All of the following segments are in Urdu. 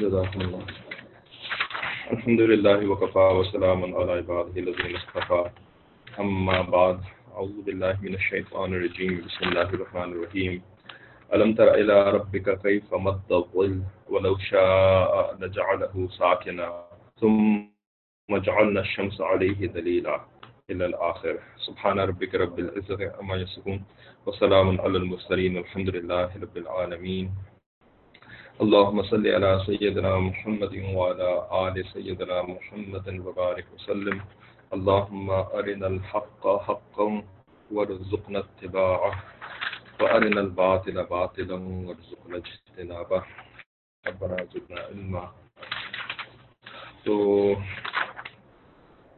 جزاكم الله. الحمد لله وكفى وسلام على عباده الذين اصطفى. أما بعد أعوذ بالله من الشيطان الرجيم. بسم الله الرحمن الرحيم. ألم تر إلى ربك كيف مد الظل ولو شاء لجعله ساكنا ثم جعلنا الشمس عليه دليلا. إلى الآخر. سبحان ربك رب العزة أما يصفون، وسلام على المرسلين الحمد لله رب العالمين. اللهم صل على سيدنا محمد وعلى آل سيدنا محمد وبارك وسلم. اللهم أرنا الحق حقا وارزقنا اتباعه، وأرنا الباطل باطلا وارزقنا اجتنابه. ربنا زدنا علما. تو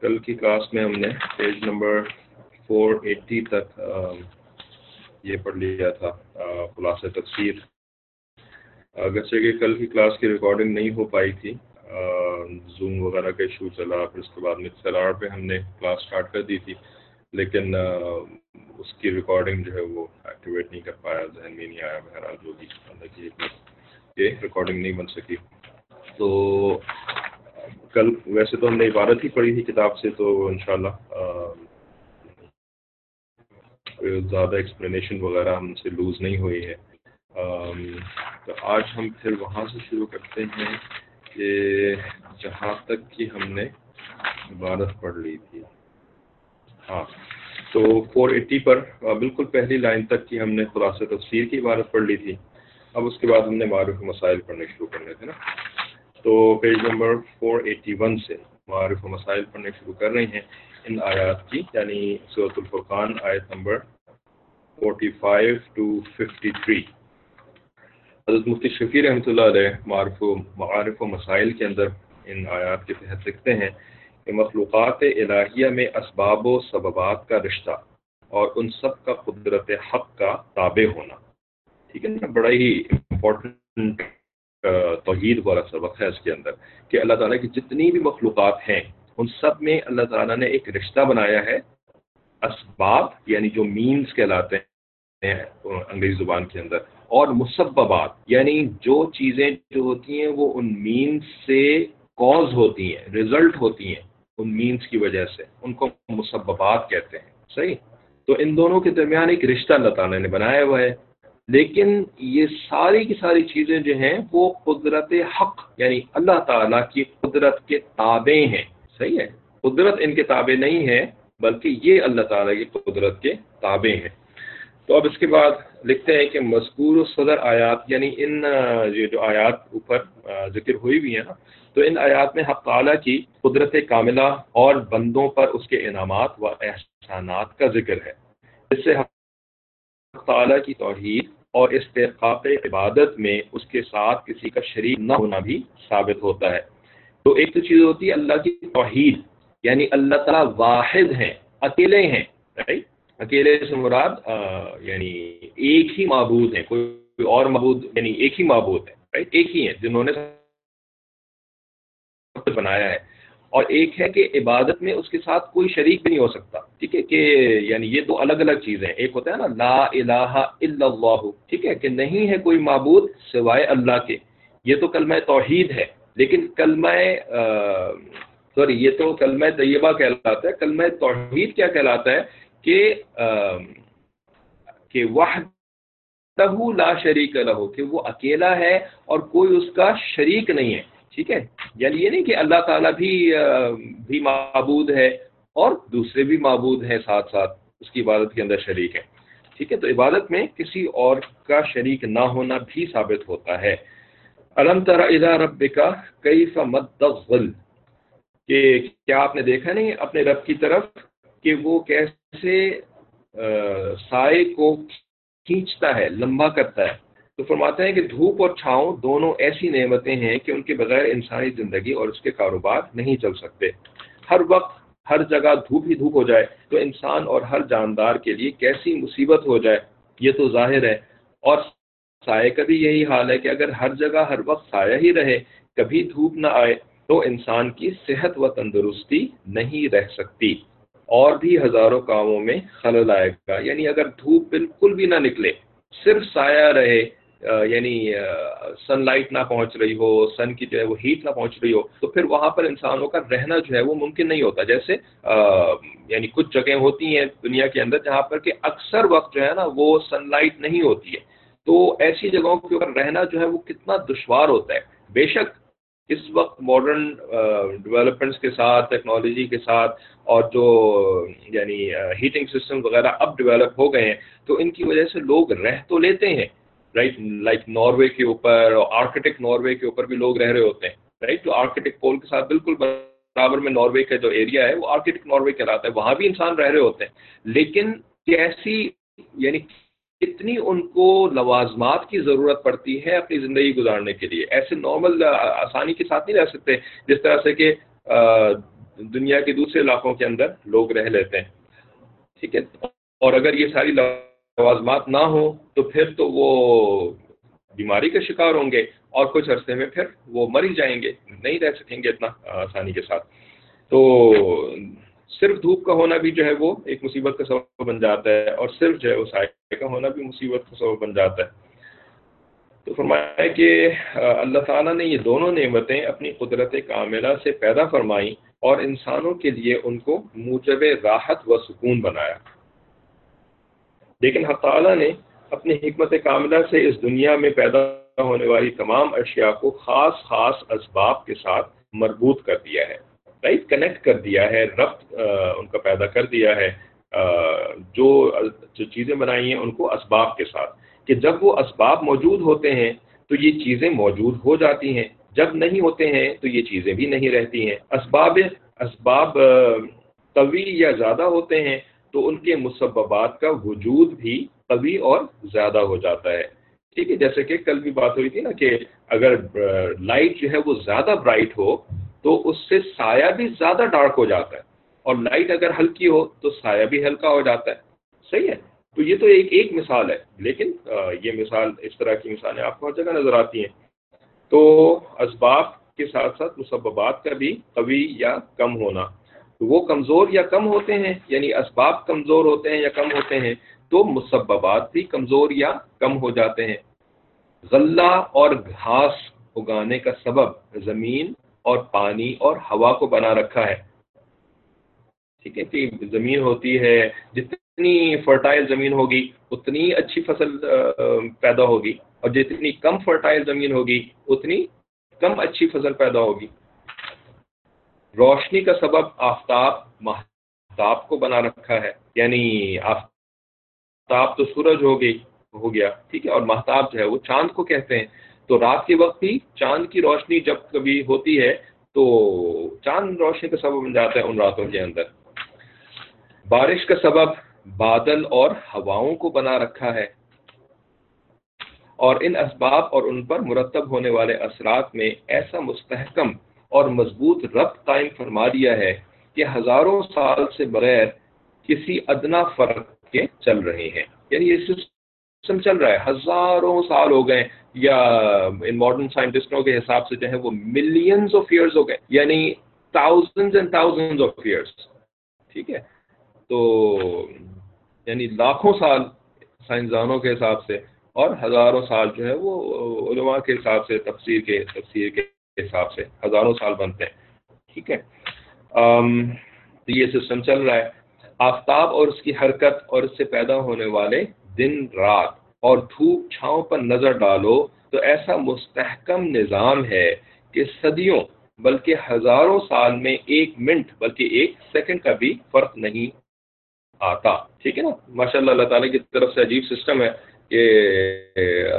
کل کی کلاس میں ہم نے پیج نمبر فور ایٹی تک یہ پڑھ لیا تھا خلاصہ تفسیر۔ اگرچہ کہ کل کی کلاس کی ریکارڈنگ نہیں ہو پائی تھی زوم وغیرہ کا ایشو چلا پھر اس کے بعد مکسر آر پہ ہم نے کلاس سٹارٹ کر دی تھی، لیکن اس کی ریکارڈنگ جو ہے وہ ایکٹیویٹ نہیں کر پایا، ذہن میں نہیں آیا، بہرحال جو بھی یہ ریکارڈنگ نہیں بن سکی۔ تو کل ویسے تو ہم نے عبارت ہی پڑھی تھی کتاب سے، تو انشاءاللہ زیادہ ایکسپلینیشن وغیرہ ہم سے لوز نہیں ہوئی ہے۔ تو آج ہم پھر وہاں سے شروع کرتے ہیں کہ جہاں تک کہ ہم نے عبارت پڑھ لی تھی۔ ہاں تو فور ایٹی پر بالکل پہلی لائن تک کی ہم نے خلاصہ تفسیر کی عبارت پڑھ لی تھی۔ اب اس کے بعد ہم نے معروف مسائل پڑھنے شروع کرنے تھے نا۔ تو page number four eighty one سے مسائل پڑھنے شروع کر رہے ہیں ان آیات کی یعنی صورت الفرقان آیت number forty five two fifty three حضرت مفتی شفیع رحمۃ اللہ علیہ معرف و معارف و مسائل کے اندر ان آیات کے تحت لکھتے ہیں کہ مخلوقات الہیہ میں اسباب و سببات کا رشتہ اور ان سب کا قدرت حق کا تابع ہونا۔ ٹھیک ہے نا؟ بڑا ہی امپورٹنٹ توحید والا سبق ہے اس کے اندر کہ اللہ تعالیٰ کی جتنی بھی مخلوقات ہیں، ان سب میں اللہ تعالیٰ نے ایک رشتہ بنایا ہے، اسباب یعنی جو مینس کہلاتے ہیں انگریزی زبان کے اندر، اور مسببات یعنی جو چیزیں جو ہوتی ہیں وہ ان مینس سے کوز ہوتی ہیں ریزلٹ ہوتی ہیں ان مینس کی وجہ سے، ان کو مسببات کہتے ہیں، صحیح؟ تو ان دونوں کے درمیان ایک رشتہ اللہ تعالیٰ نے بنایا ہوا ہے۔ لیکن یہ ساری کی ساری چیزیں جو ہیں وہ قدرت حق یعنی اللہ تعالیٰ کی قدرت کے تابع ہیں۔ صحیح ہے؟ قدرت ان کے تابع نہیں ہے، بلکہ یہ اللہ تعالیٰ کی قدرت کے تابع ہیں۔ تو اب اس کے بعد لکھتے ہیں کہ مذکور صدر آیات یعنی ان، یہ جو آیات اوپر ذکر ہوئی ہوئی ہیں نا، تو ان آیات میں حق تعالیٰ کی قدرت کاملہ اور بندوں پر اس کے انعامات و احسانات کا ذکر ہے۔ اس سے حق تعالیٰ کی توحید اور استحقاق عبادت میں اس کے ساتھ کسی کا شریک نہ ہونا بھی ثابت ہوتا ہے۔ تو ایک تو چیز ہوتی ہے اللہ کی توحید یعنی اللہ تعالیٰ واحد ہیں، اکیلے ہیں اکیلے سے مراد یعنی ایک ہی معبود ہے کوئی اور معبود یعنی ایک ہی معبود ہے ایک ہی ہے جنہوں نے بنایا ہے۔ اور ایک ہے کہ عبادت میں اس کے ساتھ کوئی شریک بھی نہیں ہو سکتا، ٹھیک ہے، کہ یعنی یہ دو الگ الگ چیزیں ایک ہوتا ہے نا، لا الہ الا اللہ، ٹھیک ہے، کہ نہیں ہے کوئی معبود سوائے اللہ کے۔ یہ تو کلمہ توحید ہے، لیکن کلمہ سوری، یہ تو کلمہ طیبہ کہلاتا ہے۔ کلمہ توحید کیا کہلاتا ہے؟ کہ کہ وحدہ لا شریک لہو کہ وہ اکیلا ہے اور کوئی اس کا شریک نہیں ہے۔ ٹھیک ہے؟ یعنی یہ نہیں کہ اللہ تعالیٰ بھی بھی معبود ہے اور دوسرے بھی معبود ہیں ساتھ ساتھ، اس کی عبادت کے اندر شریک ہے ٹھیک ہے؟ تو عبادت میں کسی اور کا شریک نہ ہونا بھی ثابت ہوتا ہے۔ علم ترا اذا رب کا کئی فمدغل کہ کیا آپ نے دیکھا نہیں اپنے رب کی طرف کہ وہ کیسے سائے کو کھینچتا ہے، لمبا کرتا ہے؟ تو فرماتے ہیں کہ دھوپ اور چھاؤں دونوں ایسی نعمتیں ہیں کہ ان کے بغیر انسانی زندگی اور اس کے کاروبار نہیں چل سکتے۔ ہر وقت ہر جگہ دھوپ ہی دھوپ ہو جائے تو انسان اور ہر جاندار کے لیے کیسی مصیبت ہو جائے، یہ تو ظاہر ہے۔ اور سائے کا بھی یہی حال ہے کہ اگر ہر جگہ ہر وقت سایہ ہی رہے، کبھی دھوپ نہ آئے تو انسان کی صحت و تندرستی نہیں رہ سکتی۔ اور بھی ہزاروں کاموں میں خلل آئے گا۔ یعنی اگر دھوپ بالکل بھی نہ نکلے، صرف سایہ رہے یعنی سن لائٹ نہ پہنچ رہی ہو سن کی جو ہے وہ ہیٹ نہ پہنچ رہی ہو، تو پھر وہاں پر انسانوں کا رہنا جو ہے وہ ممکن نہیں ہوتا۔ جیسے یعنی کچھ جگہیں ہوتی ہیں دنیا کے اندر جہاں پر کہ اکثر وقت جو ہے نا وہ سن لائٹ نہیں ہوتی ہے۔ تو ایسی جگہوں کے اوپر رہنا جو ہے وہ کتنا دشوار ہوتا ہے۔ بے شک اس وقت ماڈرن ڈیولپمنٹس کے ساتھ ٹیکنالوجی کے ساتھ اور جو یعنی ہیٹنگ سسٹم وغیرہ اب ڈیولپ ہو گئے ہیں، تو ان کی وجہ سے لوگ رہ تو لیتے ہیں۔ رائٹ لائک ناروے کے اوپر اور آرکیٹیکٹ ناروے کے اوپر بھی لوگ رہ رہے ہوتے ہیں رائٹ جو آرکیٹیکٹ پول کے ساتھ بالکل برابر میں ناروے کا جو ایریا ہے وہ آرکیٹیکٹ ناروے کہلاتا ہے وہاں بھی انسان رہ رہے ہوتے ہیں لیکن کیسی یعنی کتنی ان کو لوازمات کی ضرورت پڑتی ہے اپنی زندگی گزارنے کے لیے ایسے نارمل آسانی کے ساتھ نہیں رہ سکتے جس طرح سے کہ دنیا کے دوسرے علاقوں کے اندر لوگ رہ لیتے ہیں ٹھیک ہے اور اگر یہ ساری لوازمات نہ ہوں تو پھر تو وہ بیماری کا شکار ہوں گے اور کچھ عرصے میں پھر وہ مر ہی جائیں گے، نہیں رہ سکیں گے اتنا آسانی کے ساتھ۔ تو صرف دھوپ کا ہونا بھی جو ہے وہ ایک مصیبت کا سبب بن جاتا ہے اور صرف جو ہے وہ سائے کا ہونا بھی مصیبت کا سبب بن جاتا ہے۔ تو فرمایا کہ اللہ تعالیٰ نے یہ دونوں نعمتیں اپنی قدرت کاملہ سے پیدا فرمائیں اور انسانوں کے لیے ان کو موجب راحت و سکون بنایا۔ لیکن حق تعالیٰ نے اپنی حکمت کاملہ سے اس دنیا میں پیدا ہونے والی تمام اشیاء کو خاص خاص اسباب کے ساتھ مربوط کر دیا ہے۔ رائٹ کنیکٹ کر دیا ہے، ربط ان کا پیدا کر دیا ہے۔ جو جو چیزیں بنائی ہیں ان کو اسباب کے ساتھ۔ کہ جب وہ اسباب موجود ہوتے ہیں تو یہ چیزیں موجود ہو جاتی ہیں۔ جب نہیں ہوتے ہیں تو یہ چیزیں بھی نہیں رہتی ہیں۔ اسباب اسباب طوی یا زیادہ ہوتے ہیں۔ تو ان کے مسببات کا وجود بھی قوی اور زیادہ ہو جاتا ہے۔ ٹھیک ہے، جیسے کہ کل بھی بات ہوئی تھی نا کہ اگر لائٹ جو ہے وہ زیادہ برائٹ ہو تو اس سے سایہ بھی زیادہ ڈارک ہو جاتا ہے۔ اور لائٹ اگر ہلکی ہو تو سایہ بھی ہلکا ہو جاتا ہے۔ صحیح ہے؟ تو یہ تو ایک ایک مثال ہے، لیکن یہ مثال اس طرح کی مثالیں آپ کو ہر جگہ نظر آتی ہیں۔ تو اسباب کے ساتھ ساتھ مسببات کا بھی قوی یا کم ہونا۔ تو وہ کمزور یا کم ہوتے ہیں یعنی اسباب کمزور ہوتے ہیں یا کم ہوتے ہیں، تو مسببات بھی کمزور یا کم ہو جاتے ہیں۔ غلہ اور گھاس اگانے کا سبب زمین اور پانی اور ہوا کو بنا رکھا ہے۔ ٹھیک ہے، کہ زمین ہوتی ہے، جتنی فرٹائل زمین ہوگی، اتنی اچھی فصل پیدا ہوگی، اور جتنی کم فرٹائل زمین ہوگی، اتنی کم اچھی فصل پیدا ہوگی۔ روشنی کا سبب آفتاب محتاب کو بنا رکھا ہے۔ یعنی آفتاب تو سورج ہو گئی، ہو گیا، ٹھیک ہے، اور محتاب جو ہے وہ چاند کو کہتے ہیں۔ تو رات کے وقت بھی چاند کی روشنی جب کبھی ہوتی ہے تو چاند روشنی کا سبب بن جاتا ہے ان راتوں کے اندر۔ بارش کا سبب بادل اور ہواؤں کو بنا رکھا ہے۔ اور ان اسباب اور ان پر مرتب ہونے والے اثرات میں ایسا مستحکم اور مضبوط ربط قائم فرما دیا ہے کہ ہزاروں سال سے بغیر کسی ادنا فرق کے چل رہے ہیں۔ یعنی یہ سسٹم چل رہا ہے۔ ہزاروں سال ہو گئے یا ان ماڈرن سائنٹسٹوں کے حساب سے جو ہے وہ ملینز آف ایئرز ہو گئے۔ یعنی thousand and thousand of years ٹھیک ہے؟ تو یعنی لاکھوں سال سائنسدانوں کے حساب سے اور ہزاروں سال جو ہے وہ علماء کے حساب سے تفسیر کے تفسیر کے حساب سے، ہزاروں سال بنتے ہیں، ٹھیک ہے؟ تو یہ سسٹم چل رہا ہے۔ آفتاب اور اس کی حرکت اور اس سے پیدا ہونے والے دن، رات اور دھوپ چھاؤں پر نظر ڈالو تو ایسا مستحکم نظام ہے کہ صدیوں بلکہ ہزاروں سال میں ایک منٹ بلکہ ایک سیکنڈ کا بھی فرق نہیں آتا، ٹھیک ہے نا؟ ماشاء اللہ اللہ تعالیٰ کی طرف سے عجیب سسٹم ہے کہ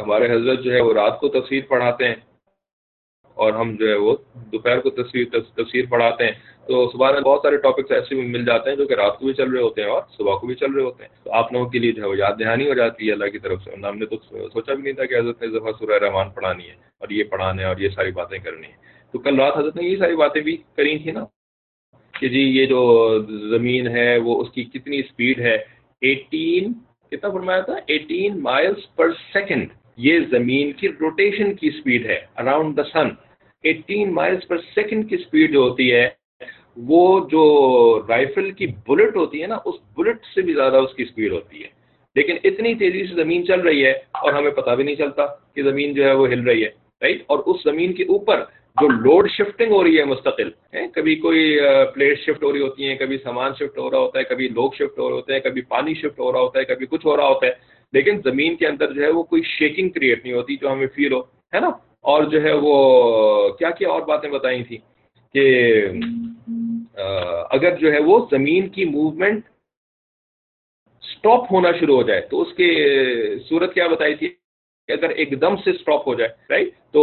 ہمارے حضرت جو ہے وہ رات کو تصویر پڑھاتے ہیں۔ اور ہم جو ہے وہ دوپہر کو تصویر تصویر پڑھاتے ہیں۔ تو صبح میں بہت سارے ٹاپکس ایسے بھی مل جاتے ہیں جو کہ رات کو بھی چل رہے ہوتے ہیں اور صبح کو بھی چل رہے ہوتے ہیں۔ تو آپ لوگوں کے لیے جو ہے وہ یاد دہانی ہو جاتی ہے اللہ کی طرف سے۔ ہم نے تو سوچا بھی نہیں تھا کہ حضرت نے دفعہ سورہ رحمان پڑھانی ہے اور یہ پڑھانے اور یہ ساری باتیں کرنی ہیں۔ تو کل رات حضرت نے یہ ساری باتیں بھی کری تھیں نا کہ جی یہ جو زمین ہے وہ اس کی کتنی اسپیڈ ہے۔ ایٹین کتنا فرمایا تھا؟ ایٹین مائلس پر سیکنڈ یہ زمین کی روٹیشن کی اسپیڈ ہے around the sun eighteen miles per second کی اسپیڈ جو ہوتی ہے، وہ جو رائفل کی بلٹ ہوتی ہے نا، اس بلٹ سے بھی زیادہ اس کی اسپیڈ ہوتی ہے. لیکن اتنی تیزی سے زمین چل رہی ہے اور ہمیں پتہ بھی نہیں چلتا کہ زمین جو ہے وہ ہل رہی ہے رائٹ اور اس زمین کے اوپر جو لوڈ شفٹنگ ہو رہی ہے مستقل کبھی کوئی پلیٹ شفٹ ہو رہی ہوتی ہیں، کبھی سامان شفٹ ہو رہا ہوتا ہے، کبھی لوگ شفٹ ہو رہے ہوتے ہیں، کبھی پانی شفٹ ہو رہا ہوتا ہے، کبھی کچھ ہو رہا ہوتا ہے۔ لیکن زمین کے اندر جو ہے وہ کوئی شیکنگ کریٹ نہیں ہوتی جو ہمیں فیل ہو، ہے نا؟ اور جو ہے وہ کیا کیا اور باتیں بتائی تھیں کہ اگر جو ہے وہ زمین کی موومنٹ اسٹاپ ہونا شروع ہو جائے، تو اس کی صورت کیا بتائی تھی؟ کہ اگر ایک دم سے اسٹاپ ہو جائے رائٹ تو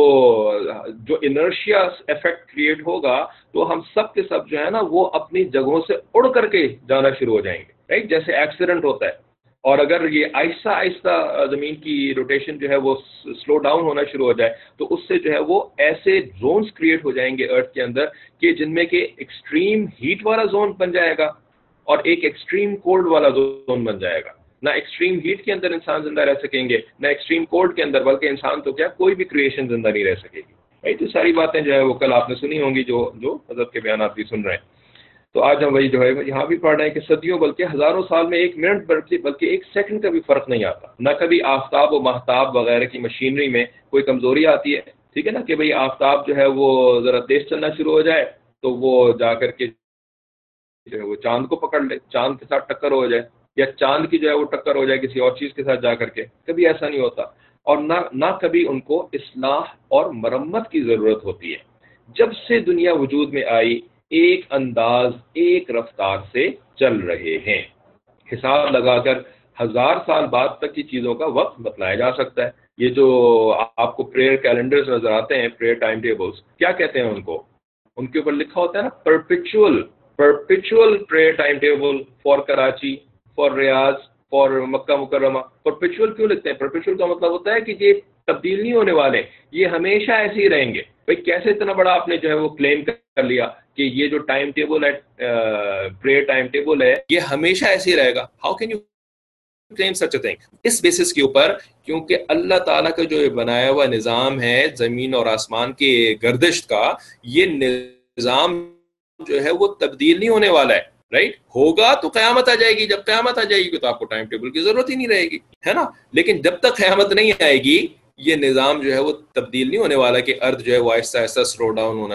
جو انرشیا افیکٹ کریٹ ہوگا، تو ہم سب کے سب جو ہے نا وہ اپنی جگہوں سے اڑ کر کے جانا شروع ہو جائیں گے رائٹ جیسے ایکسیڈنٹ ہوتا ہے۔ اور اگر یہ آہستہ آہستہ زمین کی روٹیشن جو ہے وہ سلو ڈاؤن ہونا شروع ہو جائے، تو اس سے جو ہے وہ ایسے زونس کریٹ ہو جائیں گے ارتھ کے اندر کہ جن میں کہ ایکسٹریم ہیٹ والا زون بن جائے گا اور ایک ایکسٹریم کولڈ والا زون بن جائے گا۔ نہ ایکسٹریم ہیٹ کے اندر انسان زندہ رہ سکیں گے، نہ ایکسٹریم کولڈ کے اندر، بلکہ انسان تو کیا کوئی بھی کریشن زندہ نہیں رہ سکے گی۔ بھائی، تو ساری باتیں جو ہے وہ کل آپ نے سنی ہوں گی جو جو حضرت کے بیانات بھی سن رہے ہیں۔ تو آج ہم وہی جو ہے، یہاں بھی پڑھ رہے ہیں کہ صدیوں بلکہ ہزاروں سال میں ایک منٹ بلکہ بلکہ ایک سیکنڈ کا بھی فرق نہیں آتا۔ نہ کبھی آفتاب و محتاب وغیرہ کی مشینری میں کوئی کمزوری آتی ہے۔ ٹھیک ہے نا کہ بھئی آفتاب جو ہے وہ ذرا تیز چلنا شروع ہو جائے تو وہ جا کر کے جو ہے وہ چاند کو پکڑ لے۔ چاند کے ساتھ ٹکر ہو جائے یا چاند کی جو ہے وہ ٹکر ہو جائے کسی اور چیز کے ساتھ جا کر کے۔ کبھی ایسا نہیں ہوتا۔ اور نہ نہ کبھی ان کو اصلاح اور مرمت کی ضرورت ہوتی ہے۔ جب سے دنیا وجود میں آئی ایک انداز، ایک رفتار سے چل رہے ہیں۔ حساب لگا کر ہزار سال بعد تک کی چیزوں کا وقت بتلایا جا سکتا ہے۔ یہ جو آپ کو پریئر کیلنڈرز نظر آتے ہیں پریئر ٹائم ٹیبلز کیا کہتے ہیں ان کو؟ ان کے اوپر لکھا ہوتا ہے نا perpetual perpetual prayer time table for Karachi for Riyadh for Makkah مکرمہ پرپیچول کیوں لکھتے ہیں؟ پرپیچول کا مطلب ہوتا ہے کہ یہ تبدیل نہیں ہونے والے، یہ ہمیشہ ایسے ہی رہیں گے۔ بھائی کیسے اتنا بڑا آپ نے جو ہے وہ کلیم کر لیا؟ کہ یہ جو ٹائم ٹیبل ہے پریئر ٹائم ٹیبل ہے، یہ ہمیشہ ایسے ہی رہے گا۔ How can you claim such thing us basis کے اوپر، کیونکہ اللہ تعالیٰ کا جو بنایا ہوا نظام ہے، زمین اور آسمان کے گردش کا، یہ نظام جو ہے، وہ تبدیل نہیں ہونے والا ہے رائٹ ہوگا تو قیامت آ جائے گی۔ جب قیامت آ جائے گی، تو آپ کو ٹائم ٹیبل کی ضرورت ہی نہیں رہے گی، ہے نا؟ لیکن جب تک قیامت نہیں آئے گی، یہ نظام جو ہے، وہ تبدیل نہیں ہونے والا کہ ارتھ جو ہے، وہ آہستہ آہستہ سلو ڈاؤن ہونا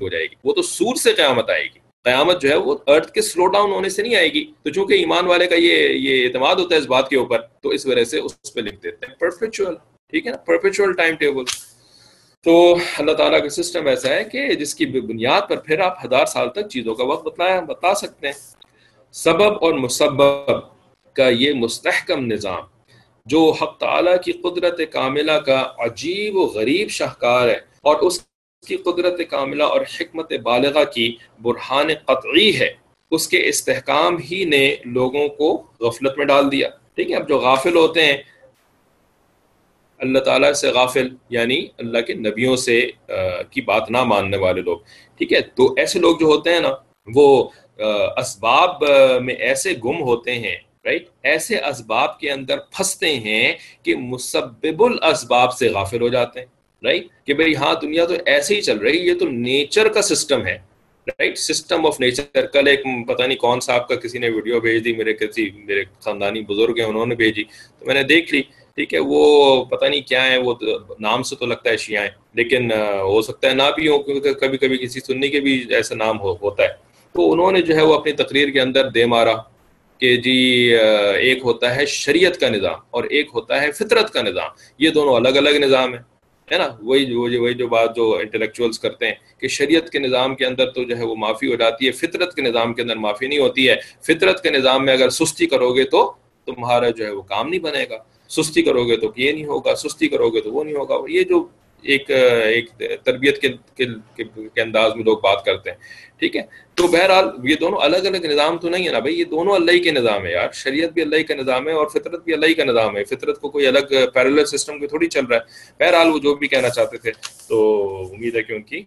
ہو جائے گی۔ وہ تو سور سے قیامت آئے گی۔ قیامت جو ہے وہ ارتھ کے سلو ڈاؤن ہونے سے نہیں آئے گی۔ تو چونکہ ایمان والے کا یہ یہ اعتماد ہوتا ہے اس بات کے اوپر، تو اس وجہ سے اس پہ لکھ دیتے ہیں۔ پرفیکچوئل ٹھیک ہے نا؟ پرفیکچوئل ٹائم ٹیبل تو اللہ تعالیٰ کا سسٹم ایسا ہے کہ جس کی بنیاد پر پھر آپ ہزار سال تک چیزوں کا وقت بتایا بتا سکتے ہیں۔ سبب اور مسبب کا یہ مستحکم نظام، جو حق تعالیٰ کی قدرت کاملہ کا عجیب و غریب شاہکار ہے۔ اور اس کی قدرت کاملہ اور حکمت بالغہ کی برہان قطعی ہے۔ اس کے استحکام ہی نے لوگوں کو غفلت میں ڈال دیا۔ ٹھیک ہے، اب جو غافل ہوتے ہیں، اللہ تعالیٰ سے غافل یعنی اللہ کے نبیوں سے کی بات نہ ماننے والے لوگ۔ ٹھیک ہے، تو ایسے لوگ جو ہوتے ہیں نا، وہ اسباب میں ایسے گم ہوتے ہیں رائٹ ایسے اسباب کے اندر پھنستے ہیں کہ مسبب الاسباب سے غافل ہو جاتے ہیں۔ رائٹ کہ بھئی ہاں دنیا تو ایسے ہی چل رہی یہ تو نیچر کا سسٹم ہے۔ رائٹ سسٹم آف نیچر کل ایک پتہ نہیں کون سا آپ کا کسی نے ویڈیو بھیج دی، میرے کسی، میرے خاندانی بزرگ ہیں، انہوں نے بھیجی۔ تو میں نے دیکھ لی، ٹھیک ہے، وہ پتہ نہیں کیا ہے وہ نام سے تو لگتا ہے شیعہ لیکن ہو سکتا ہے نہ بھی ہو کیونکہ کبھی کبھی کسی سنی کے بھی ایسا نام ہو، ہوتا ہے۔ تو انہوں نے جو ہے وہ اپنی تقریر کے اندر دے مارا کہ جی ایک ہوتا ہے شریعت کا نظام اور ایک ہوتا ہے فطرت کا نظام۔ یہ دونوں الگ الگ نظام ہیں۔ ہے نا، وہی وہی جو بات جو انٹلیکچوئلس کرتے ہیں کہ شریعت کے نظام کے اندر تو جو ہے وہ معافی ہو جاتی ہے، فطرت کے نظام کے اندر معافی نہیں ہوتی ہے۔ فطرت کے نظام میں اگر سستی کرو گے تو تمہارا جو ہے وہ کام نہیں بنے گا۔ سستی کرو گے تو یہ نہیں ہوگا، سستی کرو گے تو وہ نہیں ہوگا۔ یہ جو ایک ایک تربیت کے کے انداز میں لوگ بات کرتے ہیں۔ ٹھیک ہے؟ تو بہرحال یہ دونوں الگ الگ نظام تو نہیں ہے نا بھائی؟ یہ دونوں اللہ کے نظام ہے یار۔ شریعت بھی اللہ کا نظام ہے اور فطرت بھی اللہ کا نظام ہے۔ فطرت کو کوئی الگ پیرل سسٹم کو تھوڑی چل رہا ہے۔ بہرحال وہ جو بھی کہنا چاہتے تھے تو امید ہے کہ ان کی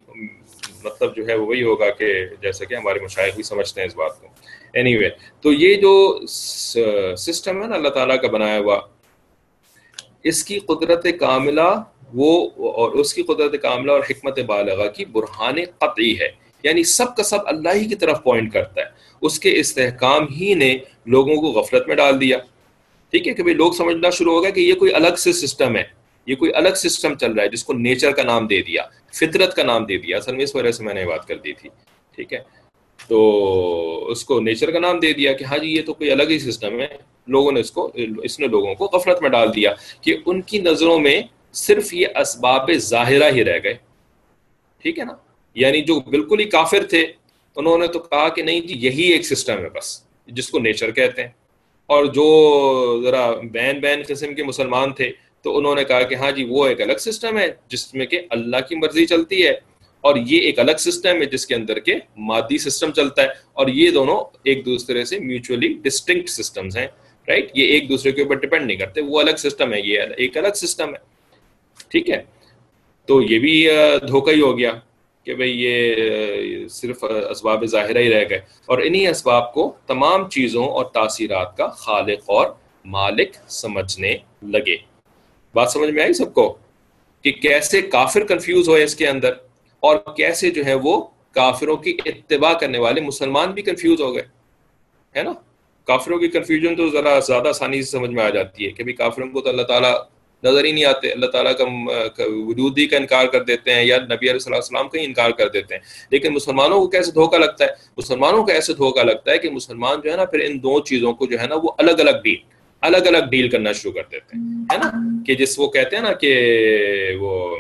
مطلب جو ہے وہ وہی ہوگا کہ جیسا کہ ہمارے مشاہد بھی سمجھتے ہیں اس بات کو۔ اینی anyway, تو یہ جو سسٹم ہے نا اللہ تعالیٰ کا بنایا ہوا اس کی قدرت کاملہ وہ اور اس کی قدرت کاملہ اور حکمت بالغہ کی برہان قطعی ہے۔ یعنی سب کا سب اللہ ہی کی طرف پوائنٹ کرتا ہے۔ اس کے استحکام ہی نے لوگوں کو غفلت میں ڈال دیا۔ ٹھیک ہے کہ بھائی لوگ سمجھنا شروع ہو گیا کہ یہ کوئی الگ سے سسٹم ہے۔ یہ کوئی الگ سسٹم چل رہا ہے جس کو نیچر کا نام دے دیا، فطرت کا نام دے دیا۔ اصل میں اس وجہ سے میں نے بات کر دی تھی۔ ٹھیک ہے۔ تو اس کو نیچر کا نام دے دیا کہ ہاں جی یہ تو کوئی الگ ہی سسٹم ہے۔ لوگوں نے اس کو، اس نے لوگوں کو غفلت میں ڈال دیا کہ ان کی نظروں میں صرف یہ اسباب ظاہرہ ہی رہ گئے۔ ٹھیک ہے نا؟ یعنی جو بالکل ہی کافر تھے، انہوں نے تو کہا کہ نہیں جی یہی ایک سسٹم ہے بس، جس کو نیچر کہتے ہیں۔ اور جو ذرا بین بین قسم کے مسلمان تھے، تو انہوں نے کہا کہ ہاں جی وہ ایک الگ سسٹم ہے، جس میں کہ اللہ کی مرضی چلتی ہے۔ اور یہ ایک الگ سسٹم ہے، جس کے اندر کے مادی سسٹم چلتا ہے۔ اور یہ دونوں ایک دوسرے سے میوچولی ڈسٹنکٹ سسٹمز ہیں رائٹ یہ ایک دوسرے کے اوپر ڈپینڈ نہیں کرتے، وہ الگ سسٹم ہے، یہ ایک الگ سسٹم ہے۔ ٹھیک ہے۔ تو یہ بھی دھوکہ ہی ہو گیا کہ بھئی یہ صرف اسباب ظاہرہ ہی رہ گئے۔ اور انہی اسباب کو تمام چیزوں اور تاثیرات کا خالق اور مالک سمجھنے لگے۔ بات سمجھ میں آئی سب کو؟ کہ کیسے کافر کنفیوز ہوئے اس کے اندر اور کیسے جو ہے وہ کافروں کی اتباع کرنے والے مسلمان بھی کنفیوز ہو گئے۔ ہے نا؟ کافروں کی کنفیوژن تو ذرا زیادہ آسانی سے سمجھ میں آ جاتی ہے کہ بھی کافروں کو تو اللہ تعالیٰ نظر ہی نہیں آتے، اللہ تعالیٰ کا وجود ہی کا انکار کر دیتے ہیں یا نبی علیہ صلی السلام کا ہی انکار کر دیتے ہیں۔ لیکن مسلمانوں کو کیسے دھوکہ لگتا ہے؟ مسلمانوں کو ایسے دھوکہ لگتا ہے کہ مسلمان جو ہے نا، پھر ان دو چیزوں کو جو ہے نا، وہ الگ الگ ڈیل الگ الگ ڈیل کرنا شروع کر دیتے ہیں۔ ہے نا؟ کہ جس وہ کہتے ہیں نا کہ وہ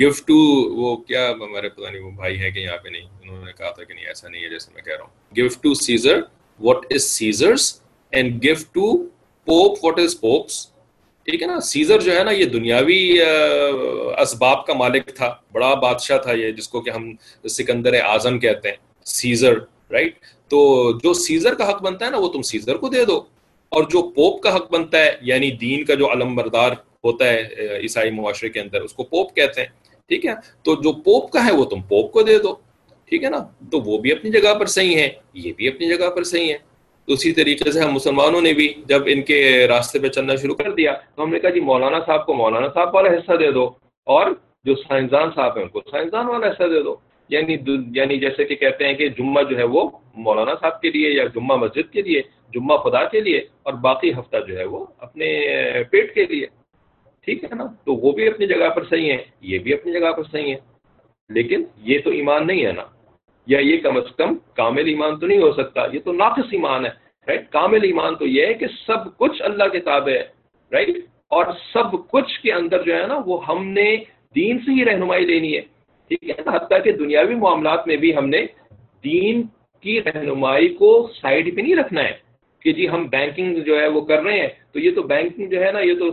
گفٹ ٹو وہ کیا ہمارے پتہ نہیں، وہ بھائی ہے کہ یہاں پہ نہیں، انہوں نے کہا تھا کہ نہیں، ایسا نہیں ہے جیسے میں کہہ رہا ہوں۔ Gift to Caesar what is Caesar's and gift to pope what is pope's ٹھیک ہے نا، سیزر جو ہے نا، یہ دنیاوی اسباب کا مالک تھا۔ بڑا بادشاہ تھا یہ، جس کو کہ ہم سکندر اعظم کہتے ہیں، سیزر رائٹ تو جو سیزر کا حق بنتا ہے نا، وہ تم سیزر کو دے دو۔ اور جو پوپ کا حق بنتا ہے یعنی دین کا جو علم بردار ہوتا ہے عیسائی معاشرے کے اندر، اس کو پوپ کہتے ہیں، ٹھیک ہے؟ تو جو پوپ کا ہے، وہ تم پوپ کو دے دو۔ ٹھیک ہے نا؟ تو وہ بھی اپنی جگہ پر صحیح ہے، یہ بھی اپنی جگہ پر صحیح ہے۔ اسی طریقے سے ہم مسلمانوں نے بھی جب ان کے راستے پہ چلنا شروع کر دیا تو ہم نے کہا جی مولانا صاحب کو مولانا صاحب والا حصہ دے دو اور جو سائنسدان صاحب ہیں ان کو سائنسدان والا حصہ دے دو۔ یعنی یعنی جیسے کہ کہتے ہیں کہ جمعہ جو ہے وہ مولانا صاحب کے لیے یا جمعہ مسجد کے لیے، جمعہ خدا کے لیے اور باقی ہفتہ جو ہے وہ اپنے پیٹ کے لیے۔ ٹھیک ہے نا؟ تو وہ بھی اپنی جگہ پر صحیح ہے یہ بھی اپنی جگہ پر صحیح ہے لیکن یہ تو ایمان نہیں ہے نا۔ یا یہ کم از کم کامل ایمان تو نہیں ہو سکتا، یہ تو ناقص ایمان ہے رائٹ کامل ایمان تو یہ ہے کہ سب کچھ اللہ کے تابع ہے رائٹ اور سب کچھ کے اندر جو ہے نا، وہ ہم نے دین سے ہی رہنمائی لینی ہے، ٹھیک ہے؟ نا حتیٰ کہ دنیاوی معاملات میں بھی ہم نے دین کی رہنمائی کو سائڈ پہ نہیں رکھنا ہے کہ جی ہم بینکنگ جو ہے وہ کر رہے ہیں، تو یہ تو بینکنگ جو ہے نا، یہ تو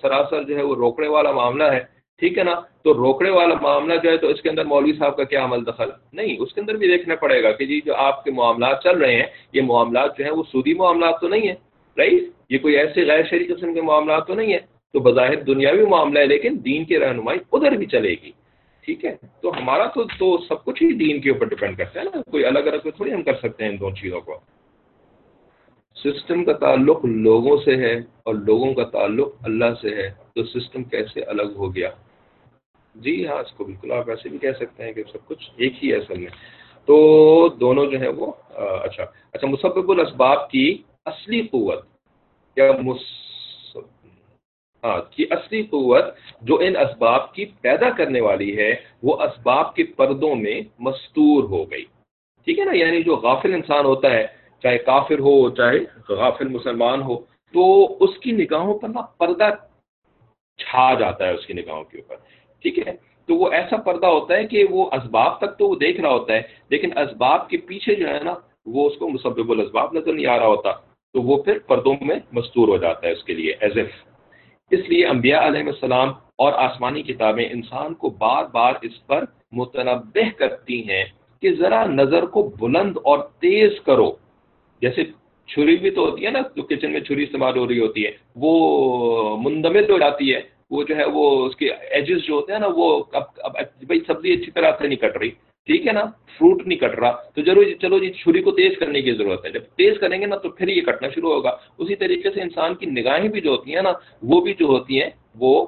سراسر جو ہے وہ روکڑے والا معاملہ ہے۔ ٹھیک ہے نا؟ تو روکڑے والا معاملہ جو ہے تو اس کے اندر مولوی صاحب کا کیا عمل دخل؟ نہیں، اس کے اندر بھی دیکھنا پڑے گا کہ جی جو آپ کے معاملات چل رہے ہیں، یہ معاملات جو ہیں وہ سودی معاملات تو نہیں ہیں رائٹ یہ کوئی ایسے غیر شہری قسم کے معاملات تو نہیں ہیں۔ تو بظاہر دنیاوی معاملہ ہے، لیکن دین کی رہنمائی ادھر بھی چلے گی۔ ٹھیک ہے؟ تو ہمارا تو تو سب کچھ ہی دین کے اوپر ڈپینڈ کرتا ہے نا۔ کوئی الگ الگ تھوڑی ہم کر سکتے ہیں ان دو چیزوں کو۔ سسٹم کا تعلق لوگوں سے ہے اور لوگوں کا تعلق اللہ سے ہے۔ تو سسٹم کیسے الگ ہو گیا؟ جی ہاں اس کو بالکل آپ ایسے بھی کہہ سکتے ہیں کہ سب کچھ ایک ہی ہے اصل میں۔ تو دونوں جو ہیں وہ اچھا۔ اچھا مسبب الاسباب کی اصلی قوت، یا ہاں کی اصلی قوت جو ان اسباب کی پیدا کرنے والی ہے، وہ اسباب کے پردوں میں مستور ہو گئی۔ ٹھیک ہے نا؟ یعنی جو غافل انسان ہوتا ہے، چاہے کافر ہو، چاہے غافل مسلمان ہو، تو اس کی نگاہوں پر نا پردہ چھا جاتا ہے، اس کی نگاہوں کے اوپر۔ ٹھیک ہے؟ تو وہ ایسا پردہ ہوتا ہے کہ وہ اسباب تک تو وہ دیکھ رہا ہوتا ہے، لیکن اسباب کے پیچھے جو ہے نا، وہ اس کو مسبب الاسباب نظر نہیں آ رہا ہوتا، تو وہ پھر پردوں میں مستور ہو جاتا ہے اس کے لیے ایز اف اس لیے انبیاء علیہ السلام اور آسمانی کتابیں انسان کو بار بار اس پر متنبع کرتی ہیں کہ ذرا نظر کو بلند اور تیز کرو۔ جیسے چھری بھی تو ہوتی ہے نا، جو کچن میں چھری استعمال ہو رہی ہوتی ہے، وہ مندمل ہو جاتی ہے وہ جو ہے وہ اس کے ایجز جو ہوتے ہیں نا وہ اب بھائی سبزی اچھی طرح سے نہیں کٹ رہی۔ ٹھیک ہے نا؟ فروٹ نہیں کٹ رہا۔ تو ضرور جی- چلو جی چھری کو تیز کرنے کی ضرورت ہے۔ جب تیز کریں گے نا تو پھر یہ کٹنا شروع ہوگا۔ اسی طریقے سے انسان کی نگاہیں بھی جو ہوتی ہیں نا، وہ بھی جو ہوتی ہیں، وہ